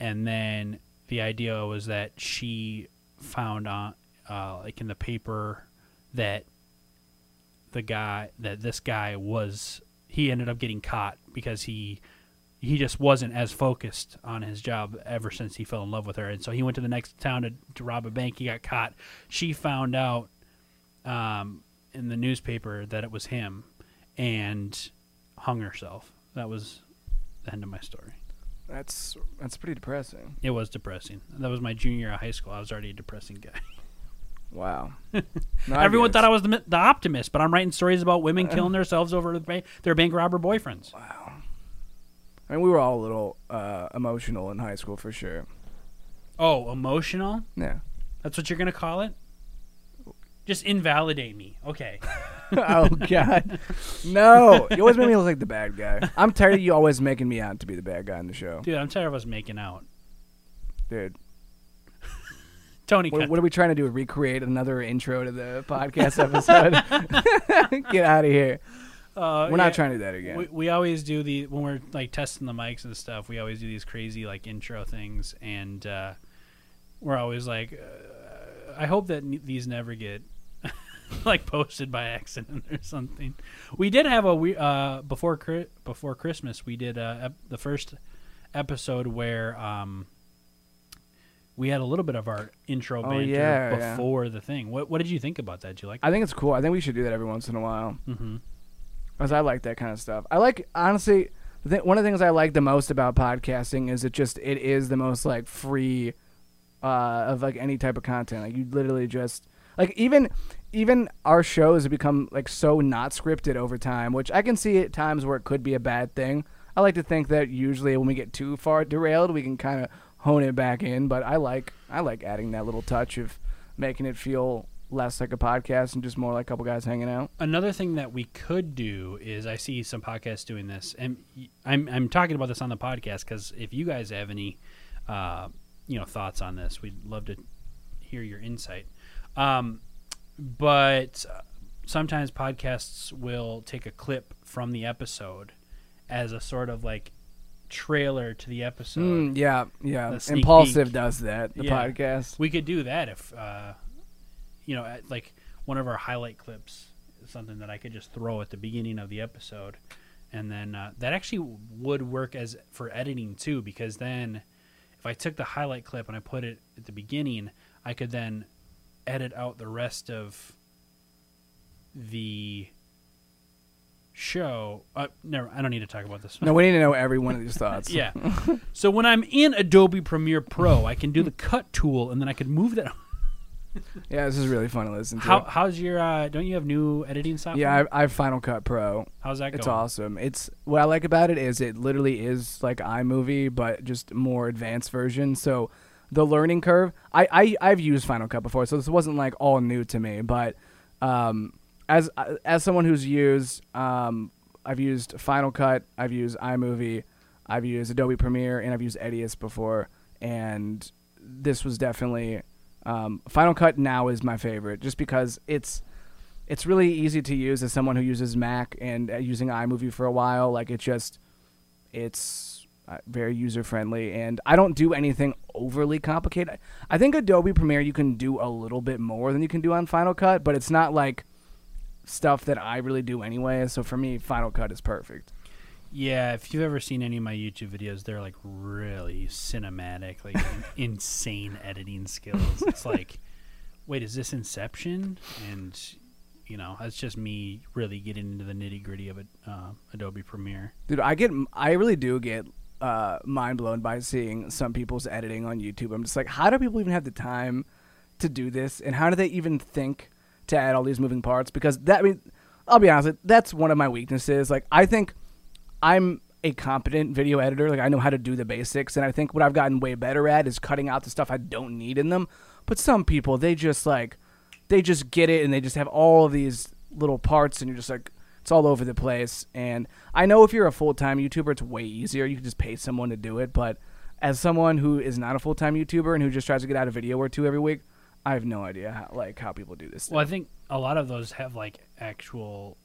and then the idea was that she found on uh, like in the paper that the guy that this guy was he ended up getting caught because he he just wasn't as focused on his job ever since he fell in love with her and so he went to the next town to, to rob a bank he got caught she found out um, in the newspaper that it was him and hung herself that was the end of my story That's that's pretty depressing. it was depressing. That was my junior year of high school. I was already a depressing guy. Wow. Everyone thought. I was the, the optimist, but I'm writing stories about women killing themselves over their bank robber boyfriends. I mean, we were all a little uh, emotional in high school for sure. Oh, emotional? Yeah. That's what you're gonna call it? Just invalidate me. Okay. oh God, no! You always make me look like the bad guy. I'm tired of you always making me out to be the bad guy in the show, Dude, I'm tired of us making out. dude. Tony, What, what are we trying to do? Recreate another intro to the podcast episode? Get out of here. Uh, We're yeah, not trying to do that again. We, we always do the when we're like testing the mics and stuff. We always do these crazy like intro things, and uh, we're always like, uh, I hope that n- these never get like posted by accident or something. We did have a we uh before Chri- before Christmas we did uh ep- the first episode where um we had a little bit of our intro Oh, banter yeah, yeah. before the thing. What what did you think about that? Did you like? I think it's cool. I think we should do that every once in a while. mm-hmm. Because I like that kind of stuff. I like honestly. Th- one of the things I like the most about podcasting is it just it is the most like free uh, of like any type of content. Like you literally just like even even our shows have become like so not scripted over time, which I can see at times where it could be a bad thing. I like to think that usually when we get too far derailed, we can kind of hone it back in. But I like I like adding that little touch of making it feel less like a podcast and just more like a couple guys hanging out. Another thing that we could do is I see some podcasts doing this, and I'm I'm talking about this on the podcast because if you guys have any, uh, you know, thoughts on this, we'd love to hear your insight. Um, but uh, sometimes podcasts will take a clip from the episode as a sort of like trailer to the episode. Mm, yeah, yeah. Impaulsive peek. does that. The Yeah. podcast. We could do that if, uh, you know, at, like one of our highlight clips something that I could just throw at the beginning of the episode, and then uh, that actually would work as for editing too, because then if I took the highlight clip and I put it at the beginning, I could then edit out the rest of the show. Uh, never, I don't need to talk about this. No, we need to know every one of these thoughts. Yeah. so when I'm in Adobe Premiere Pro, I can do the cut tool, and then I can move that. Yeah, this is really fun to listen to. How how's your? uh Don't you have new editing software? yeah, I, I have Final Cut Pro. how's that going? It's awesome. It's what I like about it is it literally is like iMovie, but just more advanced version. So the learning curve. I, I I've used Final Cut before, so this wasn't like all new to me. But um, as as someone who's used um, I've used Final Cut, I've used iMovie, I've used Adobe Premiere, and I've used Edius before, and this was definitely um, Final Cut now is my favorite, just because it's it's really easy to use as someone who uses Mac and uh, using iMovie for a while. Like it just it's uh, very user friendly, and I don't do anything overly complicated. I think Adobe Premiere you can do a little bit more than you can do on Final Cut, but it's not like stuff that I really do anyway. So for me, Final Cut is perfect. Yeah, if you've ever seen any of my YouTube videos, they're like really cinematic, like in- insane editing skills. It's like, wait, is this Inception? And you know, that's just me really getting into the nitty gritty of it, uh, Adobe Premiere. Dude, I get, I really do get uh, mind blown by seeing some people's editing on YouTube. I'm just like, how do people even have the time to do this, and how do they even think to add all these moving parts? Because that, I mean, I'll be honest, that's one of my weaknesses. Like, I think I'm a competent video editor. Like, I know how to do the basics, and I think what I've gotten way better at is cutting out the stuff I don't need in them. But some people, they just like, they just get it, and they just have all of these little parts, and you're just like, it's all over the place. And I know if you're a full time YouTuber, it's way easier. You can just pay someone to do it. But as someone who is not a full time YouTuber and who just tries to get out a video or two every week, I have no idea how, like how people do this. Well, I think a lot of those have like actual,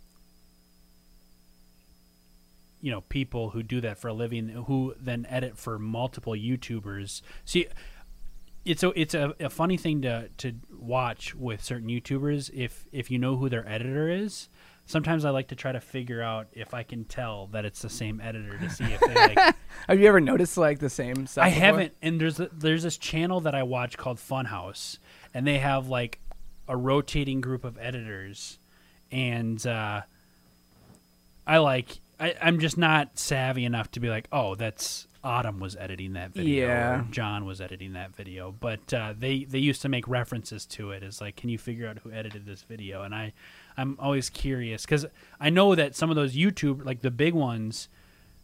you know, people who do that for a living who then edit for multiple YouTubers. See, it's a it's a, a funny thing to to watch with certain YouTubers if if you know who their editor is. Sometimes I like to try to figure out if I can tell that it's the same editor to see if they like have you ever noticed like the same stuff? I before? haven't. And there's there's this channel that I watch called Funhaus, and they have like a rotating group of editors, and uh, I like. I, I'm just not savvy enough to be like, oh, that's Autumn was editing that video, Yeah. or John was editing that video. But uh, they they used to make references to it as like, can you figure out who edited this video? And I I'm always curious because I know that some of those YouTube like the big ones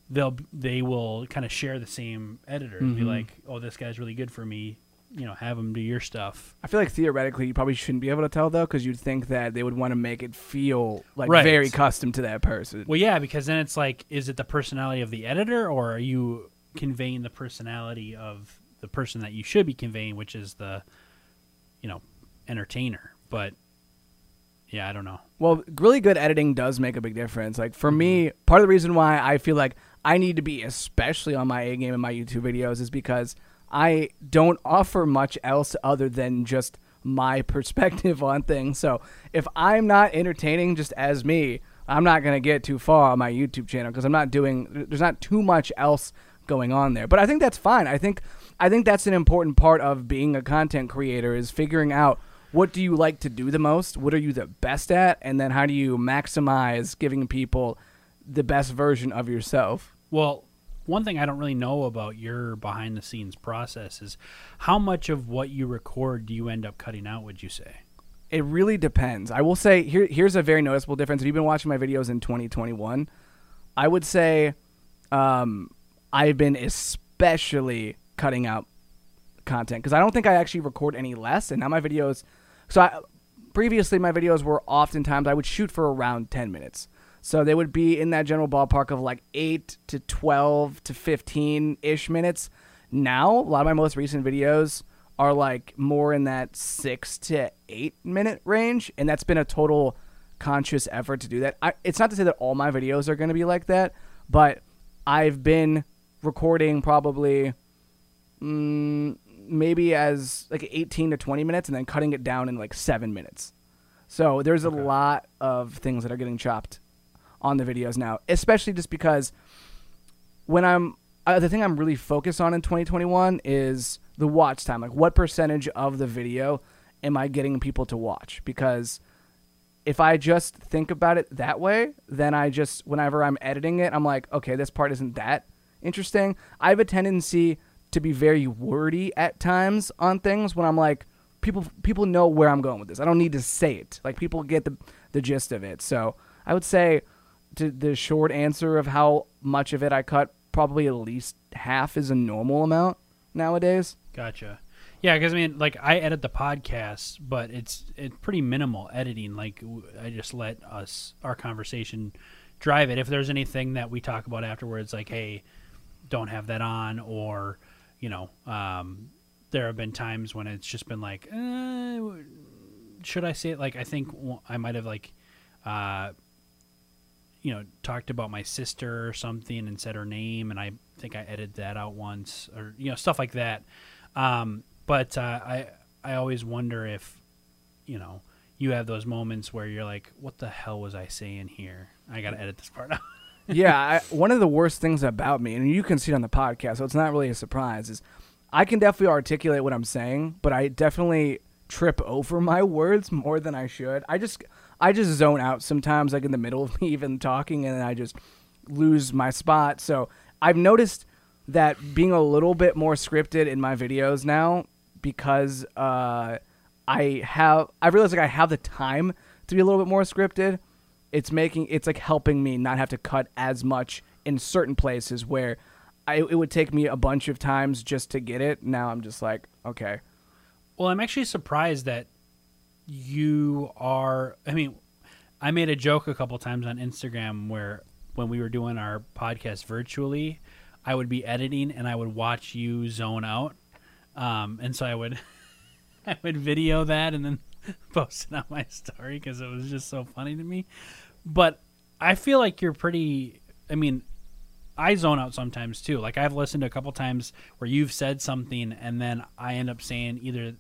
they'll they will kind of share the same editor and be Mhm. like, "Oh, this guy's really good for me." You know, have them do your stuff. I feel like theoretically you probably shouldn't be able to tell though, because you'd think that they would want to make it feel like Right. very custom to that person. Well, yeah, because then it's like, is it the personality of the editor, or are you conveying the personality of the person that you should be conveying, which is the, you know, entertainer? But yeah, I don't know. Well, really good editing does make a big difference. Like for me, mm-hmm. part of the reason why I feel like I need to be especially on my A game in my YouTube videos is because I don't offer much else other than just my perspective on things. So if I'm not entertaining just as me, I'm not going to get too far on my YouTube channel because I'm not doing there's not too much else going on there. But I think that's fine. I think I think that's an important part of being a content creator is figuring out what do you like to do the most? What are you the best at? And then how do you maximize giving people the best version of yourself? Well, one thing I don't really know about your behind the scenes process is how much of what you record do you end up cutting out, would you say? It really depends. I will say here here's a very noticeable difference. If you've been watching my videos in 2021, I would say um, I've been especially cutting out content because I don't think I actually record any less. And now my videos, so I, previously my videos were oftentimes I would shoot for around 10 minutes. So they would be in that general ballpark of like 8 to 12 to 15 ish minutes. Now, a lot of my most recent videos are like more in that 6 to 8 minute range. And that's been a total conscious effort to do that. I, it's not to say that all my videos are going to be like that, but I've been recording probably mm, maybe as like 18 to 20 minutes and then cutting it down in like seven minutes. So there's Okay. a lot of things that are getting chopped on the videos now, especially just because when I'm uh, the thing I'm really focused on in 2021 is the watch time. Like, what percentage of the video am I getting people to watch? Because if I just think about it that way, then I just, whenever I'm editing it, I'm like, okay, this part isn't that interesting. I have a tendency to be very wordy at times on things when I'm like, people people know where I'm going with this. I don't need to say it. Like people get the the gist of it. So I would say to the short answer of how much of it I cut, probably at least half is a normal amount nowadays. Gotcha. Yeah, because I mean, like I edit the podcast, but it's it's pretty minimal editing. Like I just let us our conversation drive it. If there's anything that we talk about afterwards, like hey, don't have that on, or you know, um, there have been times when it's just been like, eh, should I say it? Like I think I might have like, uh, you know, talked about my sister or something and said her name, and I think I edited that out once, or you know, stuff like that. Um, but uh, I I always wonder if you know you have those moments where you're like, what the hell was I saying here? I got to edit this part out. yeah, I, one of the worst things about me, and you can see it on the podcast, so it's not really a surprise, is I can definitely articulate what I'm saying, but I definitely trip over my words more than I should. I just I just zone out sometimes, like in the middle of me even talking, and I just lose my spot. So I've noticed that being a little bit more scripted in my videos now because uh, I have I realized like I have the time to be a little bit more scripted. It's making it's like helping me not have to cut as much in certain places where I, it would take me a bunch of times just to get it. Now I'm just like, okay, Well, I'm actually surprised that you are. I mean, I made a joke a couple times on Instagram where when we were doing our podcast virtually, I would be editing and I would watch you zone out, um, and so I would I would video that and then post it on my story because it was just so funny to me. But I feel like you're pretty. I mean, I zone out sometimes too. Like I've listened to a couple times where you've said something and then I end up saying either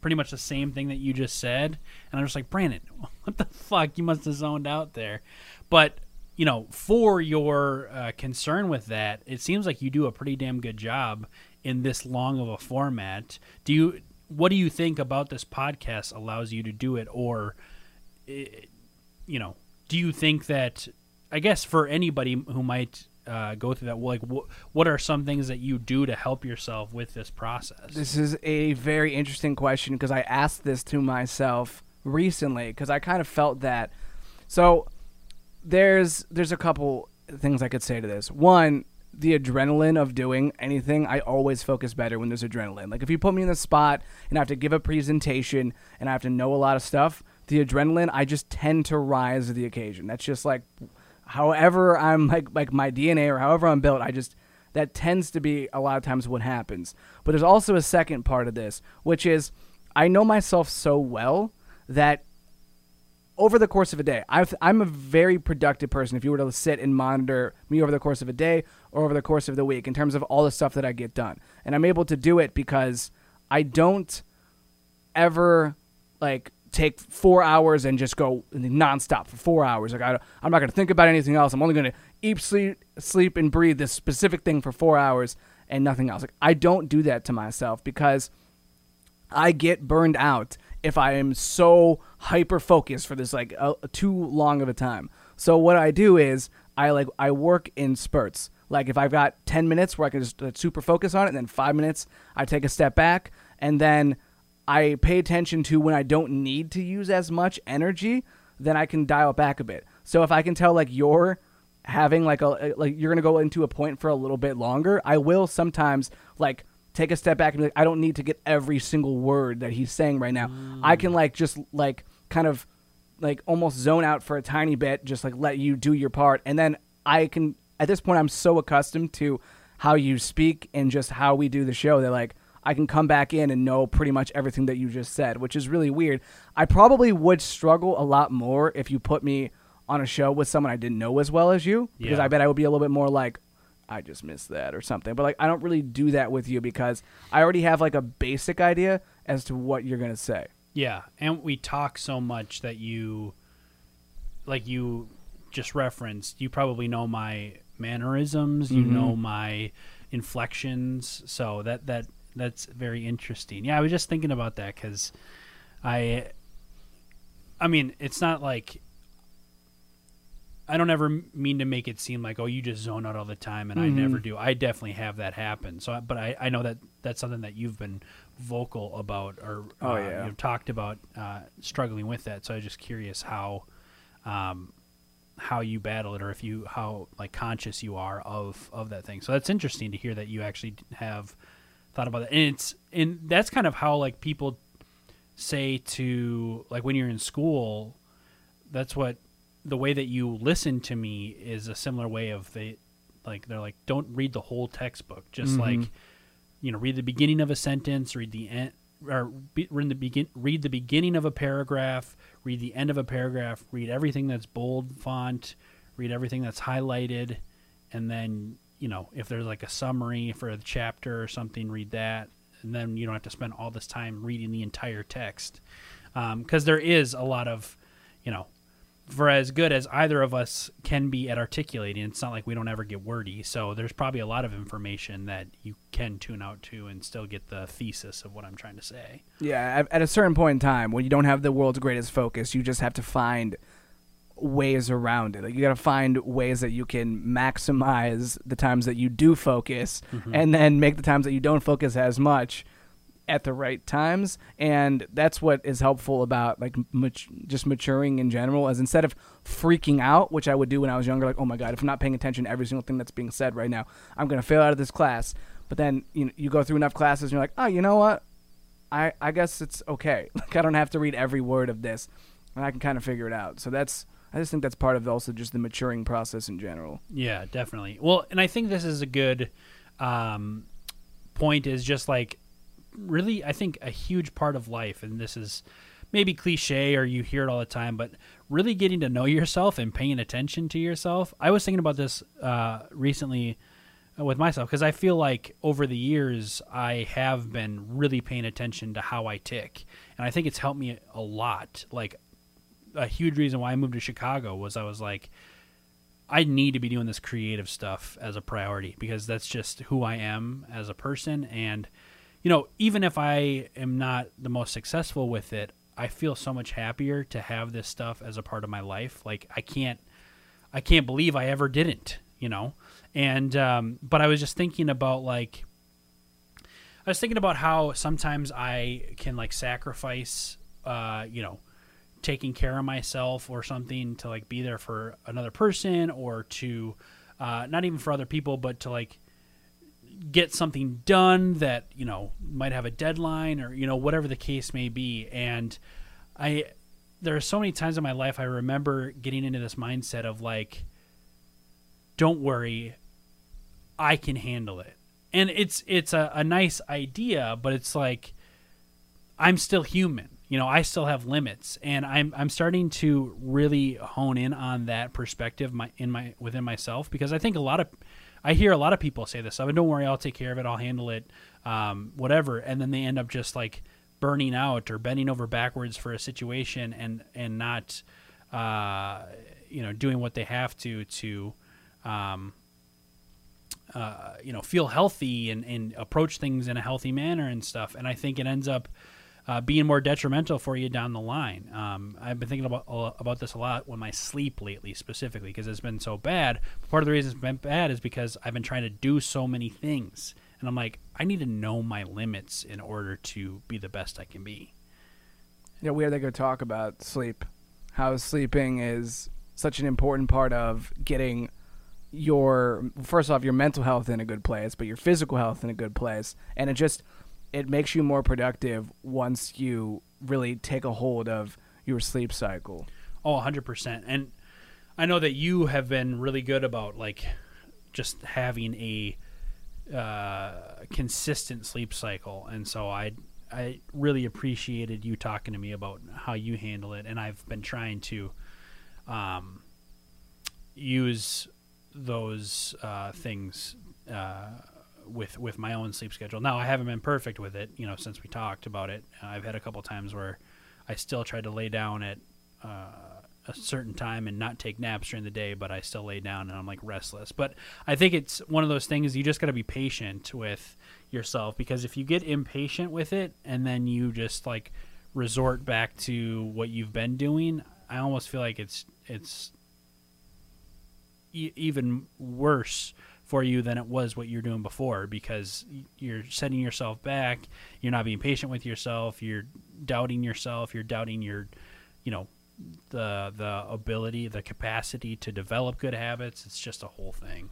pretty much the same thing that you just said, and I'm just like, Brandon, what the fuck? You must have zoned out there. But you know, for your uh, concern with that, it seems like you do a pretty damn good job in this long of a format. Do you? What do you think about this podcast allows you to do it, or eh, you know, do you think that? I guess for anybody who might uh, go through that, like, wh- what are some things that you do to help yourself with this process? This is a very interesting question because I asked this to myself recently because I kind of felt that. So there's there's a couple things I could say to this. One, the adrenaline of doing anything, I always focus better when there's adrenaline. Like if you put me in the spot and I have to give a presentation and I have to know a lot of stuff, the adrenaline, I just tend to rise to the occasion. That's just like however I'm like like my DNA or however I'm built, I just that tends to be a lot of times what happens. But there's also a second part of this, which is I know myself so well that over the course of a day, I've, I'm a very productive person. If you were to sit and monitor me over the course of a day or over the course of the week, in terms of all the stuff that I get done, and I'm able to do it because I don't ever like take four hours and just go nonstop for four hours. Like I, I'm not gonna think about anything else. I'm only gonna eat, sleep, sleep, and breathe this specific thing for four hours and nothing else. Like I don't do that to myself because I get burned out if I am so hyper focused for this like uh, too long of a time. So what I do is I like I work in spurts. Like if I've got 10 minutes where I can just uh, super focus on it and then 5 minutes I take a step back and then I pay attention to when I don't need to use as much energy, then I can dial it back a bit. So if I can tell like you're having like a like you're gonna go into a point for a little bit longer, I will sometimes like take a step back and be like, I don't need to get every single word that he's saying right now. I can like just like kind of like almost zone out for a tiny bit, just like let you do your part, and then I can. At this point, I'm so accustomed to how you speak and just how we do the show that like I can come back in and know pretty much everything that you just said, which is really weird. I probably would struggle a lot more if you put me on a show with someone I didn't know as well as you, because Yeah. I bet I would be a little bit more like, I just missed that or something. But like, I don't really do that with you because I already have like a basic idea as to what you're gonna say. Yeah, and we talk so much that you, like you just referenced, you probably know my mannerisms, you mm-hmm. know my inflections, so that that that's very interesting. Yeah, I was just thinking about that because I, I mean, it's not like. I don't ever mean to make it seem like oh you just zone out all the time and I never do. I definitely have that happen. So, but I, I know that that's something that you've been vocal about or Oh, uh, yeah. you've talked about uh, struggling with that. So I was just curious how, um, how you battle it or if you how like conscious you are of of that thing. So that's interesting to hear that you actually have thought about it. And it's and that's kind of how like people say to like when you're in school. That's what the way that you listen to me is a similar way of they like they're like don't read the whole textbook just mm-hmm. like you know read the beginning of a sentence read the end or be, read the begin read the beginning of a paragraph read the end of a paragraph read everything that's bold font read everything that's highlighted and then you know if there's like a summary for the chapter or something read that and then you don't have to spend all this time reading the entire text um, because there is a lot of you know for as good as either of us can be at articulating, it's not like we don't ever get wordy. So there's probably a lot of information that you can tune out to and still get the thesis of what I'm trying to say. Yeah, at a certain point in time, when you don't have the world's greatest focus, you just have to find ways around it. Like you got to find ways that you can maximize the times that you do focus, mm-hmm. and then make the times that you don't focus as much at the right times. And that's what is helpful about like mat- just maturing in general. As instead of freaking out, which I would do when I was younger, like oh my god, if I'm not paying attention to every single thing that's being said right now, I'm gonna fail out of this class. But then you know, you go through enough classes, and you're like, oh, you know what? I, I guess it's okay. Like I don't have to read every word of this, and I can kind of figure it out. So that's I just think that's part of also just the maturing process in general. Yeah, definitely. Well, and I think this is a good um, point. Is just like really, I think a huge part of life, and this is maybe cliche or you hear it all the time, but really getting to know yourself and paying attention to yourself. I was thinking about this uh, recently uh, with myself because I feel like over the years I have been really paying attention to how I tick, and I think it's helped me a lot. Like a huge reason why I moved to Chicago was I was like, I need to be doing this creative stuff as a priority because that's just who I am as a person. And, you know, even if I am not the most successful with it, I feel so much happier to have this stuff as a part of my life. Like I can't, I can't believe I ever didn't, you know? And, um, but I was just thinking about like, I was thinking about how sometimes I can like sacrifice, uh, you know, taking care of myself or something to like be there for another person or to uh, not even for other people but to like get something done that you know might have a deadline or you know whatever the case may be. And i there are so many times in my life i remember getting into this mindset of like don't worry i can handle it. And it's it's a, a nice idea but it's like i'm still human you know i still have limits and i'm i'm starting to really hone in on that perspective my in my within myself because i think a lot of i hear a lot of people say this stuff and don't worry i'll take care of it i'll handle it um, whatever and then they end up just like burning out or bending over backwards for a situation and and not uh, you know doing what they have to to um, uh, you know feel healthy and, and approach things in a healthy manner and stuff and i think it ends up uh, being more detrimental for you down the line um, i've been thinking about about this a lot with my sleep lately specifically because it's been so bad part of the reason it's been bad is because i've been trying to do so many things and i'm like i need to know my limits in order to be the best i can be Yeah, we are going to talk about sleep. How sleeping is such an important part of getting your first off your mental health in a good place, but your physical health in a good place, and it just it makes you more productive once you really take a hold of your sleep cycle. Oh, 100%. And I know that you have been really good about like just having a uh, consistent sleep cycle. And so I I really appreciated you talking to me about how you handle it and I've been trying to um, use those uh, things uh, with with my own sleep schedule. Now I haven't been perfect with it, you know, since we talked about it. I've had a couple times where I still tried to lay down at uh, a certain time and not take naps during the day, but I still lay down and I'm like restless. But I think it's one of those things you just got to be patient with yourself because if you get impatient with it and then you just like resort back to what you've been doing, I almost feel like it's it's e- even worse for you than it was what you're doing before because you're setting yourself back you're not being patient with yourself you're doubting yourself you're doubting your you know the the ability the capacity to develop good habits it's just a whole thing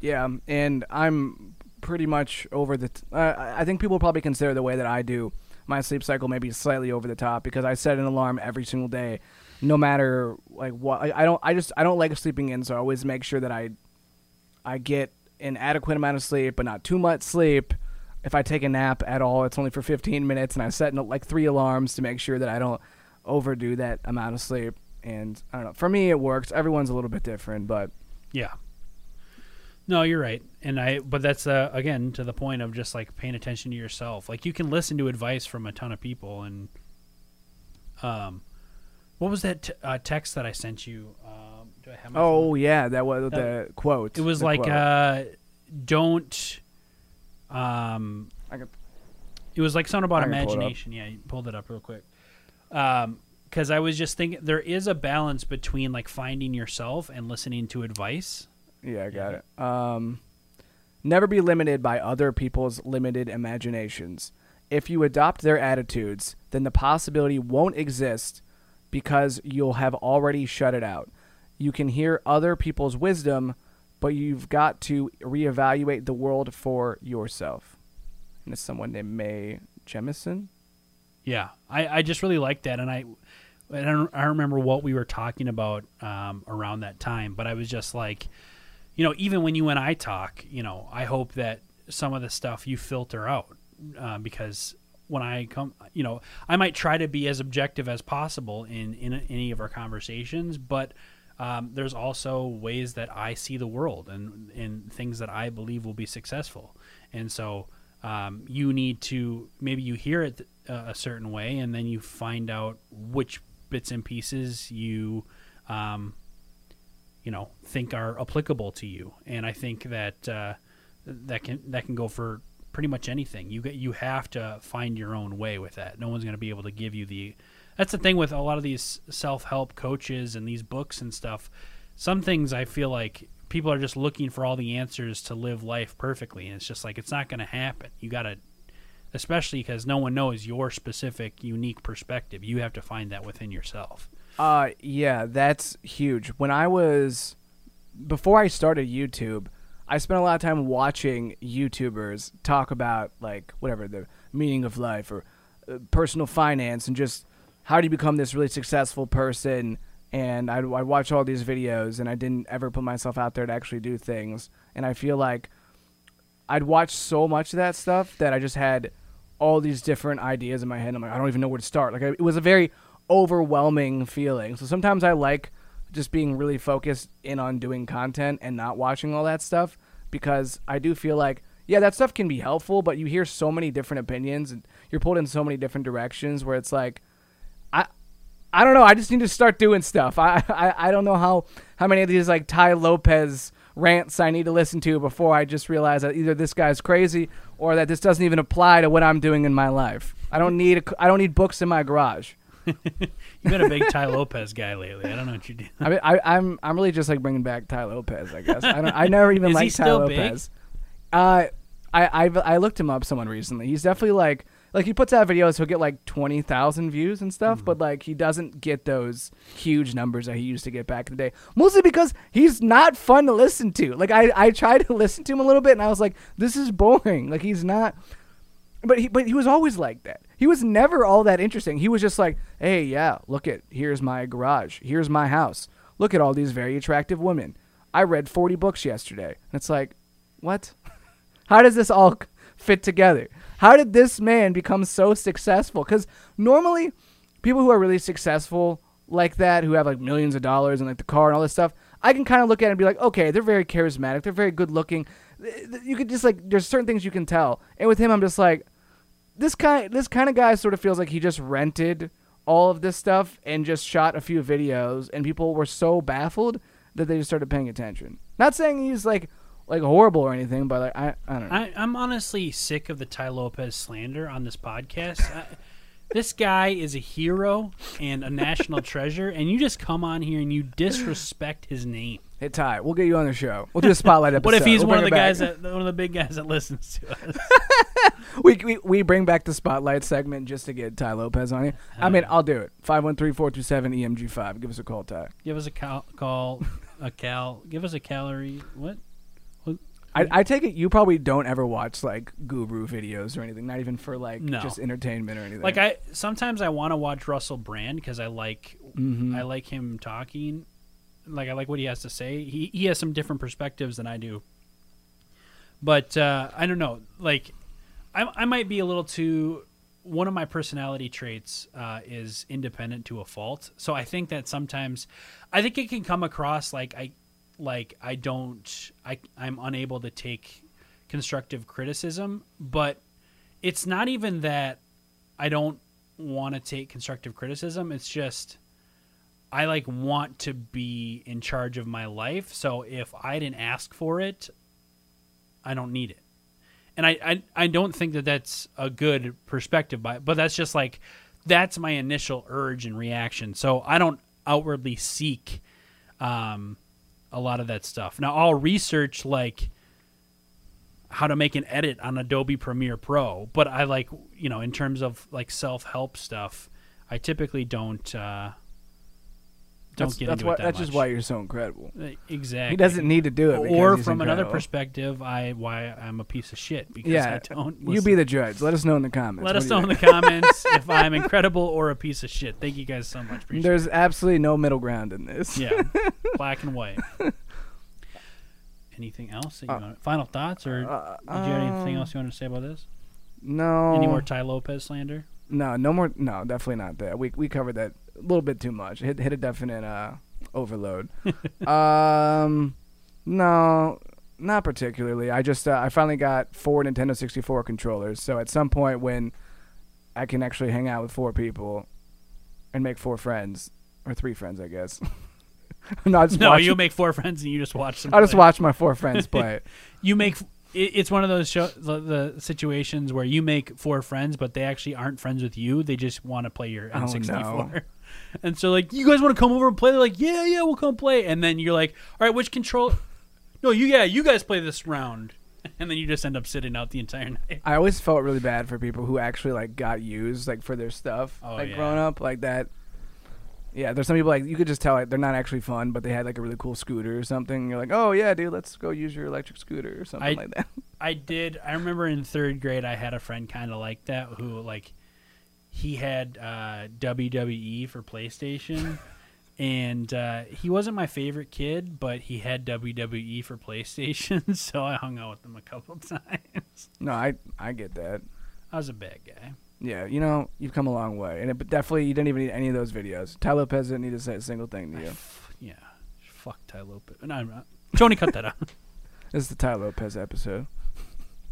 Yeah, um, and I'm pretty much over the. I think people probably consider the way that I do my sleep cycle maybe slightly over the top because I set an alarm every single day, no matter like what. I, I don't. I just I don't like sleeping in, so I always make sure that I, I get an adequate amount of sleep, but not too much sleep. If I take a nap at all, it's only for 15 minutes, and I set like three alarms to make sure that I don't overdo that amount of sleep. And I don't know. For me, it works. Everyone's a little bit different, but yeah no you're right and i but that's uh, again to the point of just like paying attention to yourself like you can listen to advice from a ton of people and um what was that t- uh, text that i sent you um oh yeah, that was That- the quote. it was like quote. uh don't um I could- it was like something about I pull imagination yeah you pulled it up real quick um because i was just thinking there is a balance between like finding yourself and listening to advice Yeah, I got it. Um, never be limited by other people's limited imaginations. If you adopt their attitudes, then the possibility won't exist because you'll have already shut it out. You can hear other people's wisdom, but you've got to reevaluate the world for yourself. And it's someone named Mae Jemison. Yeah, I, I just really like that, and I I don't, I don't remember what we were talking about um, around that time, but I was just like, you know, even when you and I talk, you know, I hope that some of the stuff you filter out uh, because when I come, you know, I might try to be as objective as possible in in any of our conversations, but um, there's also ways that I see the world and and things that I believe will be successful, and so um, you need to maybe you hear it uh, a certain way and then you find out which bits and pieces you um, you know think are applicable to you. And i think that uh, that can that can go for pretty much anything. You get you have to find your own way with that. No one's going to be able to give you the that's the thing with a lot of these self-help coaches and these books and stuff. Some things i feel like people are just looking for all the answers to live life perfectly and it's just like it's not going to happen. You got to especially because no one knows your specific unique perspective. You have to find that within yourself. Uh, yeah, that's huge. When I was before I started YouTube, I spent a lot of time watching YouTubers talk about like whatever the meaning of life or uh, personal finance and just how do you become this really successful person. And I'd watch all these videos, and I didn't ever put myself out there to actually do things. And I feel like I'd watched so much of that stuff that I just had all these different ideas in my head. I'm like, I don't even know where to start. Like, it was a very overwhelming feeling. So sometimes I like just being really focused in on doing content and not watching all that stuff because I do feel like yeah, that stuff can be helpful, but you hear so many different opinions and you're pulled in so many different directions where it's like, I, I don't know. I just need to start doing stuff. I, I, I don't know how how many of these like Tai Lopez rants I need to listen to before I just realize that either this guy's crazy or that this doesn't even apply to what I'm doing in my life. I don't need a, I don't need books in my garage. You've been a big Tai Lopez guy lately. I don't know what you do. I mean, I, I'm I'm really just like bringing back Tai Lopez. I guess I don't. I never even liked Tai still big? Lopez. Uh, I I I looked him up someone recently. He's definitely like like he puts out videos. He'll get like twenty thousand views and Mm-hmm. stuff, but like he doesn't get those huge numbers that he used to get back in the day. Mostly because he's not fun to listen to. Like I I tried to listen to him a little bit, and I was like, this is boring. Like he's not. But he, but he was always like that. He was never all that interesting. He was just like, hey, yeah, look at here's my garage, here's my house. Look at all these very attractive women. I read 40 books yesterday. And it's like, what? How does this all fit together? How did this man become so successful? Because normally, people who are really successful like that, who have like millions of dollars and like the car and all this stuff, I can kind of look at it and be like, okay, they're very charismatic, they're very good looking. You could just like, there's certain things you can tell. And with him, I'm just like, this kind, this kind of guy sort of feels like he just rented all of this stuff and just shot a few videos, and people were so baffled that they just started paying attention. Not saying he's like like horrible or anything, but like I, I don't know. I, I'm honestly sick of the Tai Lopez slander on this podcast. I, this guy is a hero and a national treasure, and you just come on here and you disrespect his name. Hey Tai, we'll get you on the show. We'll do a spotlight episode. What if he's We'll one of the guys back. that one of the big guys that listens to us? we, we we bring back the spotlight segment just to get Tai Lopez on here? I mean, uh-huh. I'll do it. 513-427-EMG5. E Give us a call, Tai. Give us a cal- call, a cal. Give us a calorie. What? I, I take it you probably don't ever watch like guru videos or anything, not even for like No. just entertainment or anything. Like I sometimes I want to watch Russell Brand because I like Mhm. I like him talking. Like I like what he has to say. He he has some different perspectives than I do. But uh, I don't know. Like I I might be a little too. One of my personality traits uh, is independent to a fault. So I think that sometimes, I think it can come across like I, like I don't, I I'm unable to take constructive criticism. But it's not even that I don't want to take constructive criticism. It's just I like want to be in charge of my life. So if I didn't ask for it, I don't need it. And I, I, I don't think that that's a good perspective, by, but that's just like that's my initial urge and reaction. So I don't outwardly seek um, a lot of that stuff. Now I'll research like how to make an edit on Adobe Premiere Pro, but I like you know in terms of like self help stuff, I typically don't uh, don't that's, get that's into why it that that's just why you're so incredible. Uh, exactly. He doesn't need to do it. Or from another perspective, I why I'm a piece of shit because Yeah, I don't. you be the judge. Let us know in the comments. Let What us know in the comments if I'm incredible or a piece of shit. Thank you guys so much. Appreciate There's absolutely no middle ground in this. Yeah, black and white. Anything else? That you Uh, want? Final thoughts, or Uh, did you have anything um, else you want to say about this? No. Any more Tai Lopez slander? No, no more. No, definitely not that. We we covered that a little bit too much. Hit hit a definite uh, overload. um, no, not particularly. I just uh, I finally got four Nintendo 64 controllers. So at some point when I can actually hang out with four people and make four friends or three friends, I guess. no, No, you make four friends and you just watch them. I just watch my four friends play it. You make. it- It's one of those show, the, the situations where you make four friends, but they actually aren't friends with you. They just want to play your Oh, N64. no. And so, like, you guys want to come over and play? They're like, yeah, yeah, we'll come play. And then you're like, all right, which control? No, you, yeah, you guys play this round. And then you just end up sitting out the entire night. I always felt really bad for people who actually like got used like for their stuff Oh, like yeah. growing up like that. Yeah, there's some people like you could just tell like they're not actually fun, but they had like a really cool scooter or something. You're like, oh yeah, dude, let's go use your electric scooter or something I- like that. I did. I remember in third grade, I had a friend kind of like that who, like, he had uh, WWE for PlayStation. And uh, he wasn't my favorite kid, but he had WWE for PlayStation, so I hung out with him a couple times. No, I I get that. I was a bad guy. Yeah, you know, you've come a long way, and it, but definitely you didn't even need any of those videos. Tai Lopez didn't need to say a single thing to you. Yeah, fuck Tai Lopez. No, I'm not. Tony, cut that out. This is the Tai Lopez episode.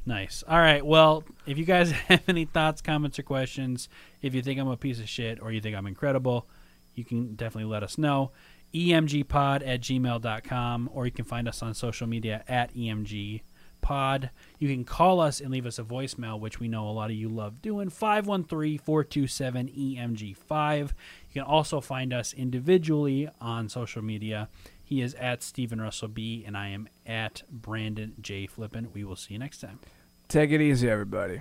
Nice. All right. Well, if you guys have any thoughts, comments, or questions, if you think I'm a piece of shit or you think I'm incredible, you can definitely let us know. emgpod at gmail.com or you can find us on social media at emgpod. You can call us and leave us a voicemail, which we know a lot of you love doing, 513-427-EMG5. You can also find us individually on social media. He is at Stephen Russell B, and I am at Brandon J. Flippin. We will see you next time. Take it easy, everybody.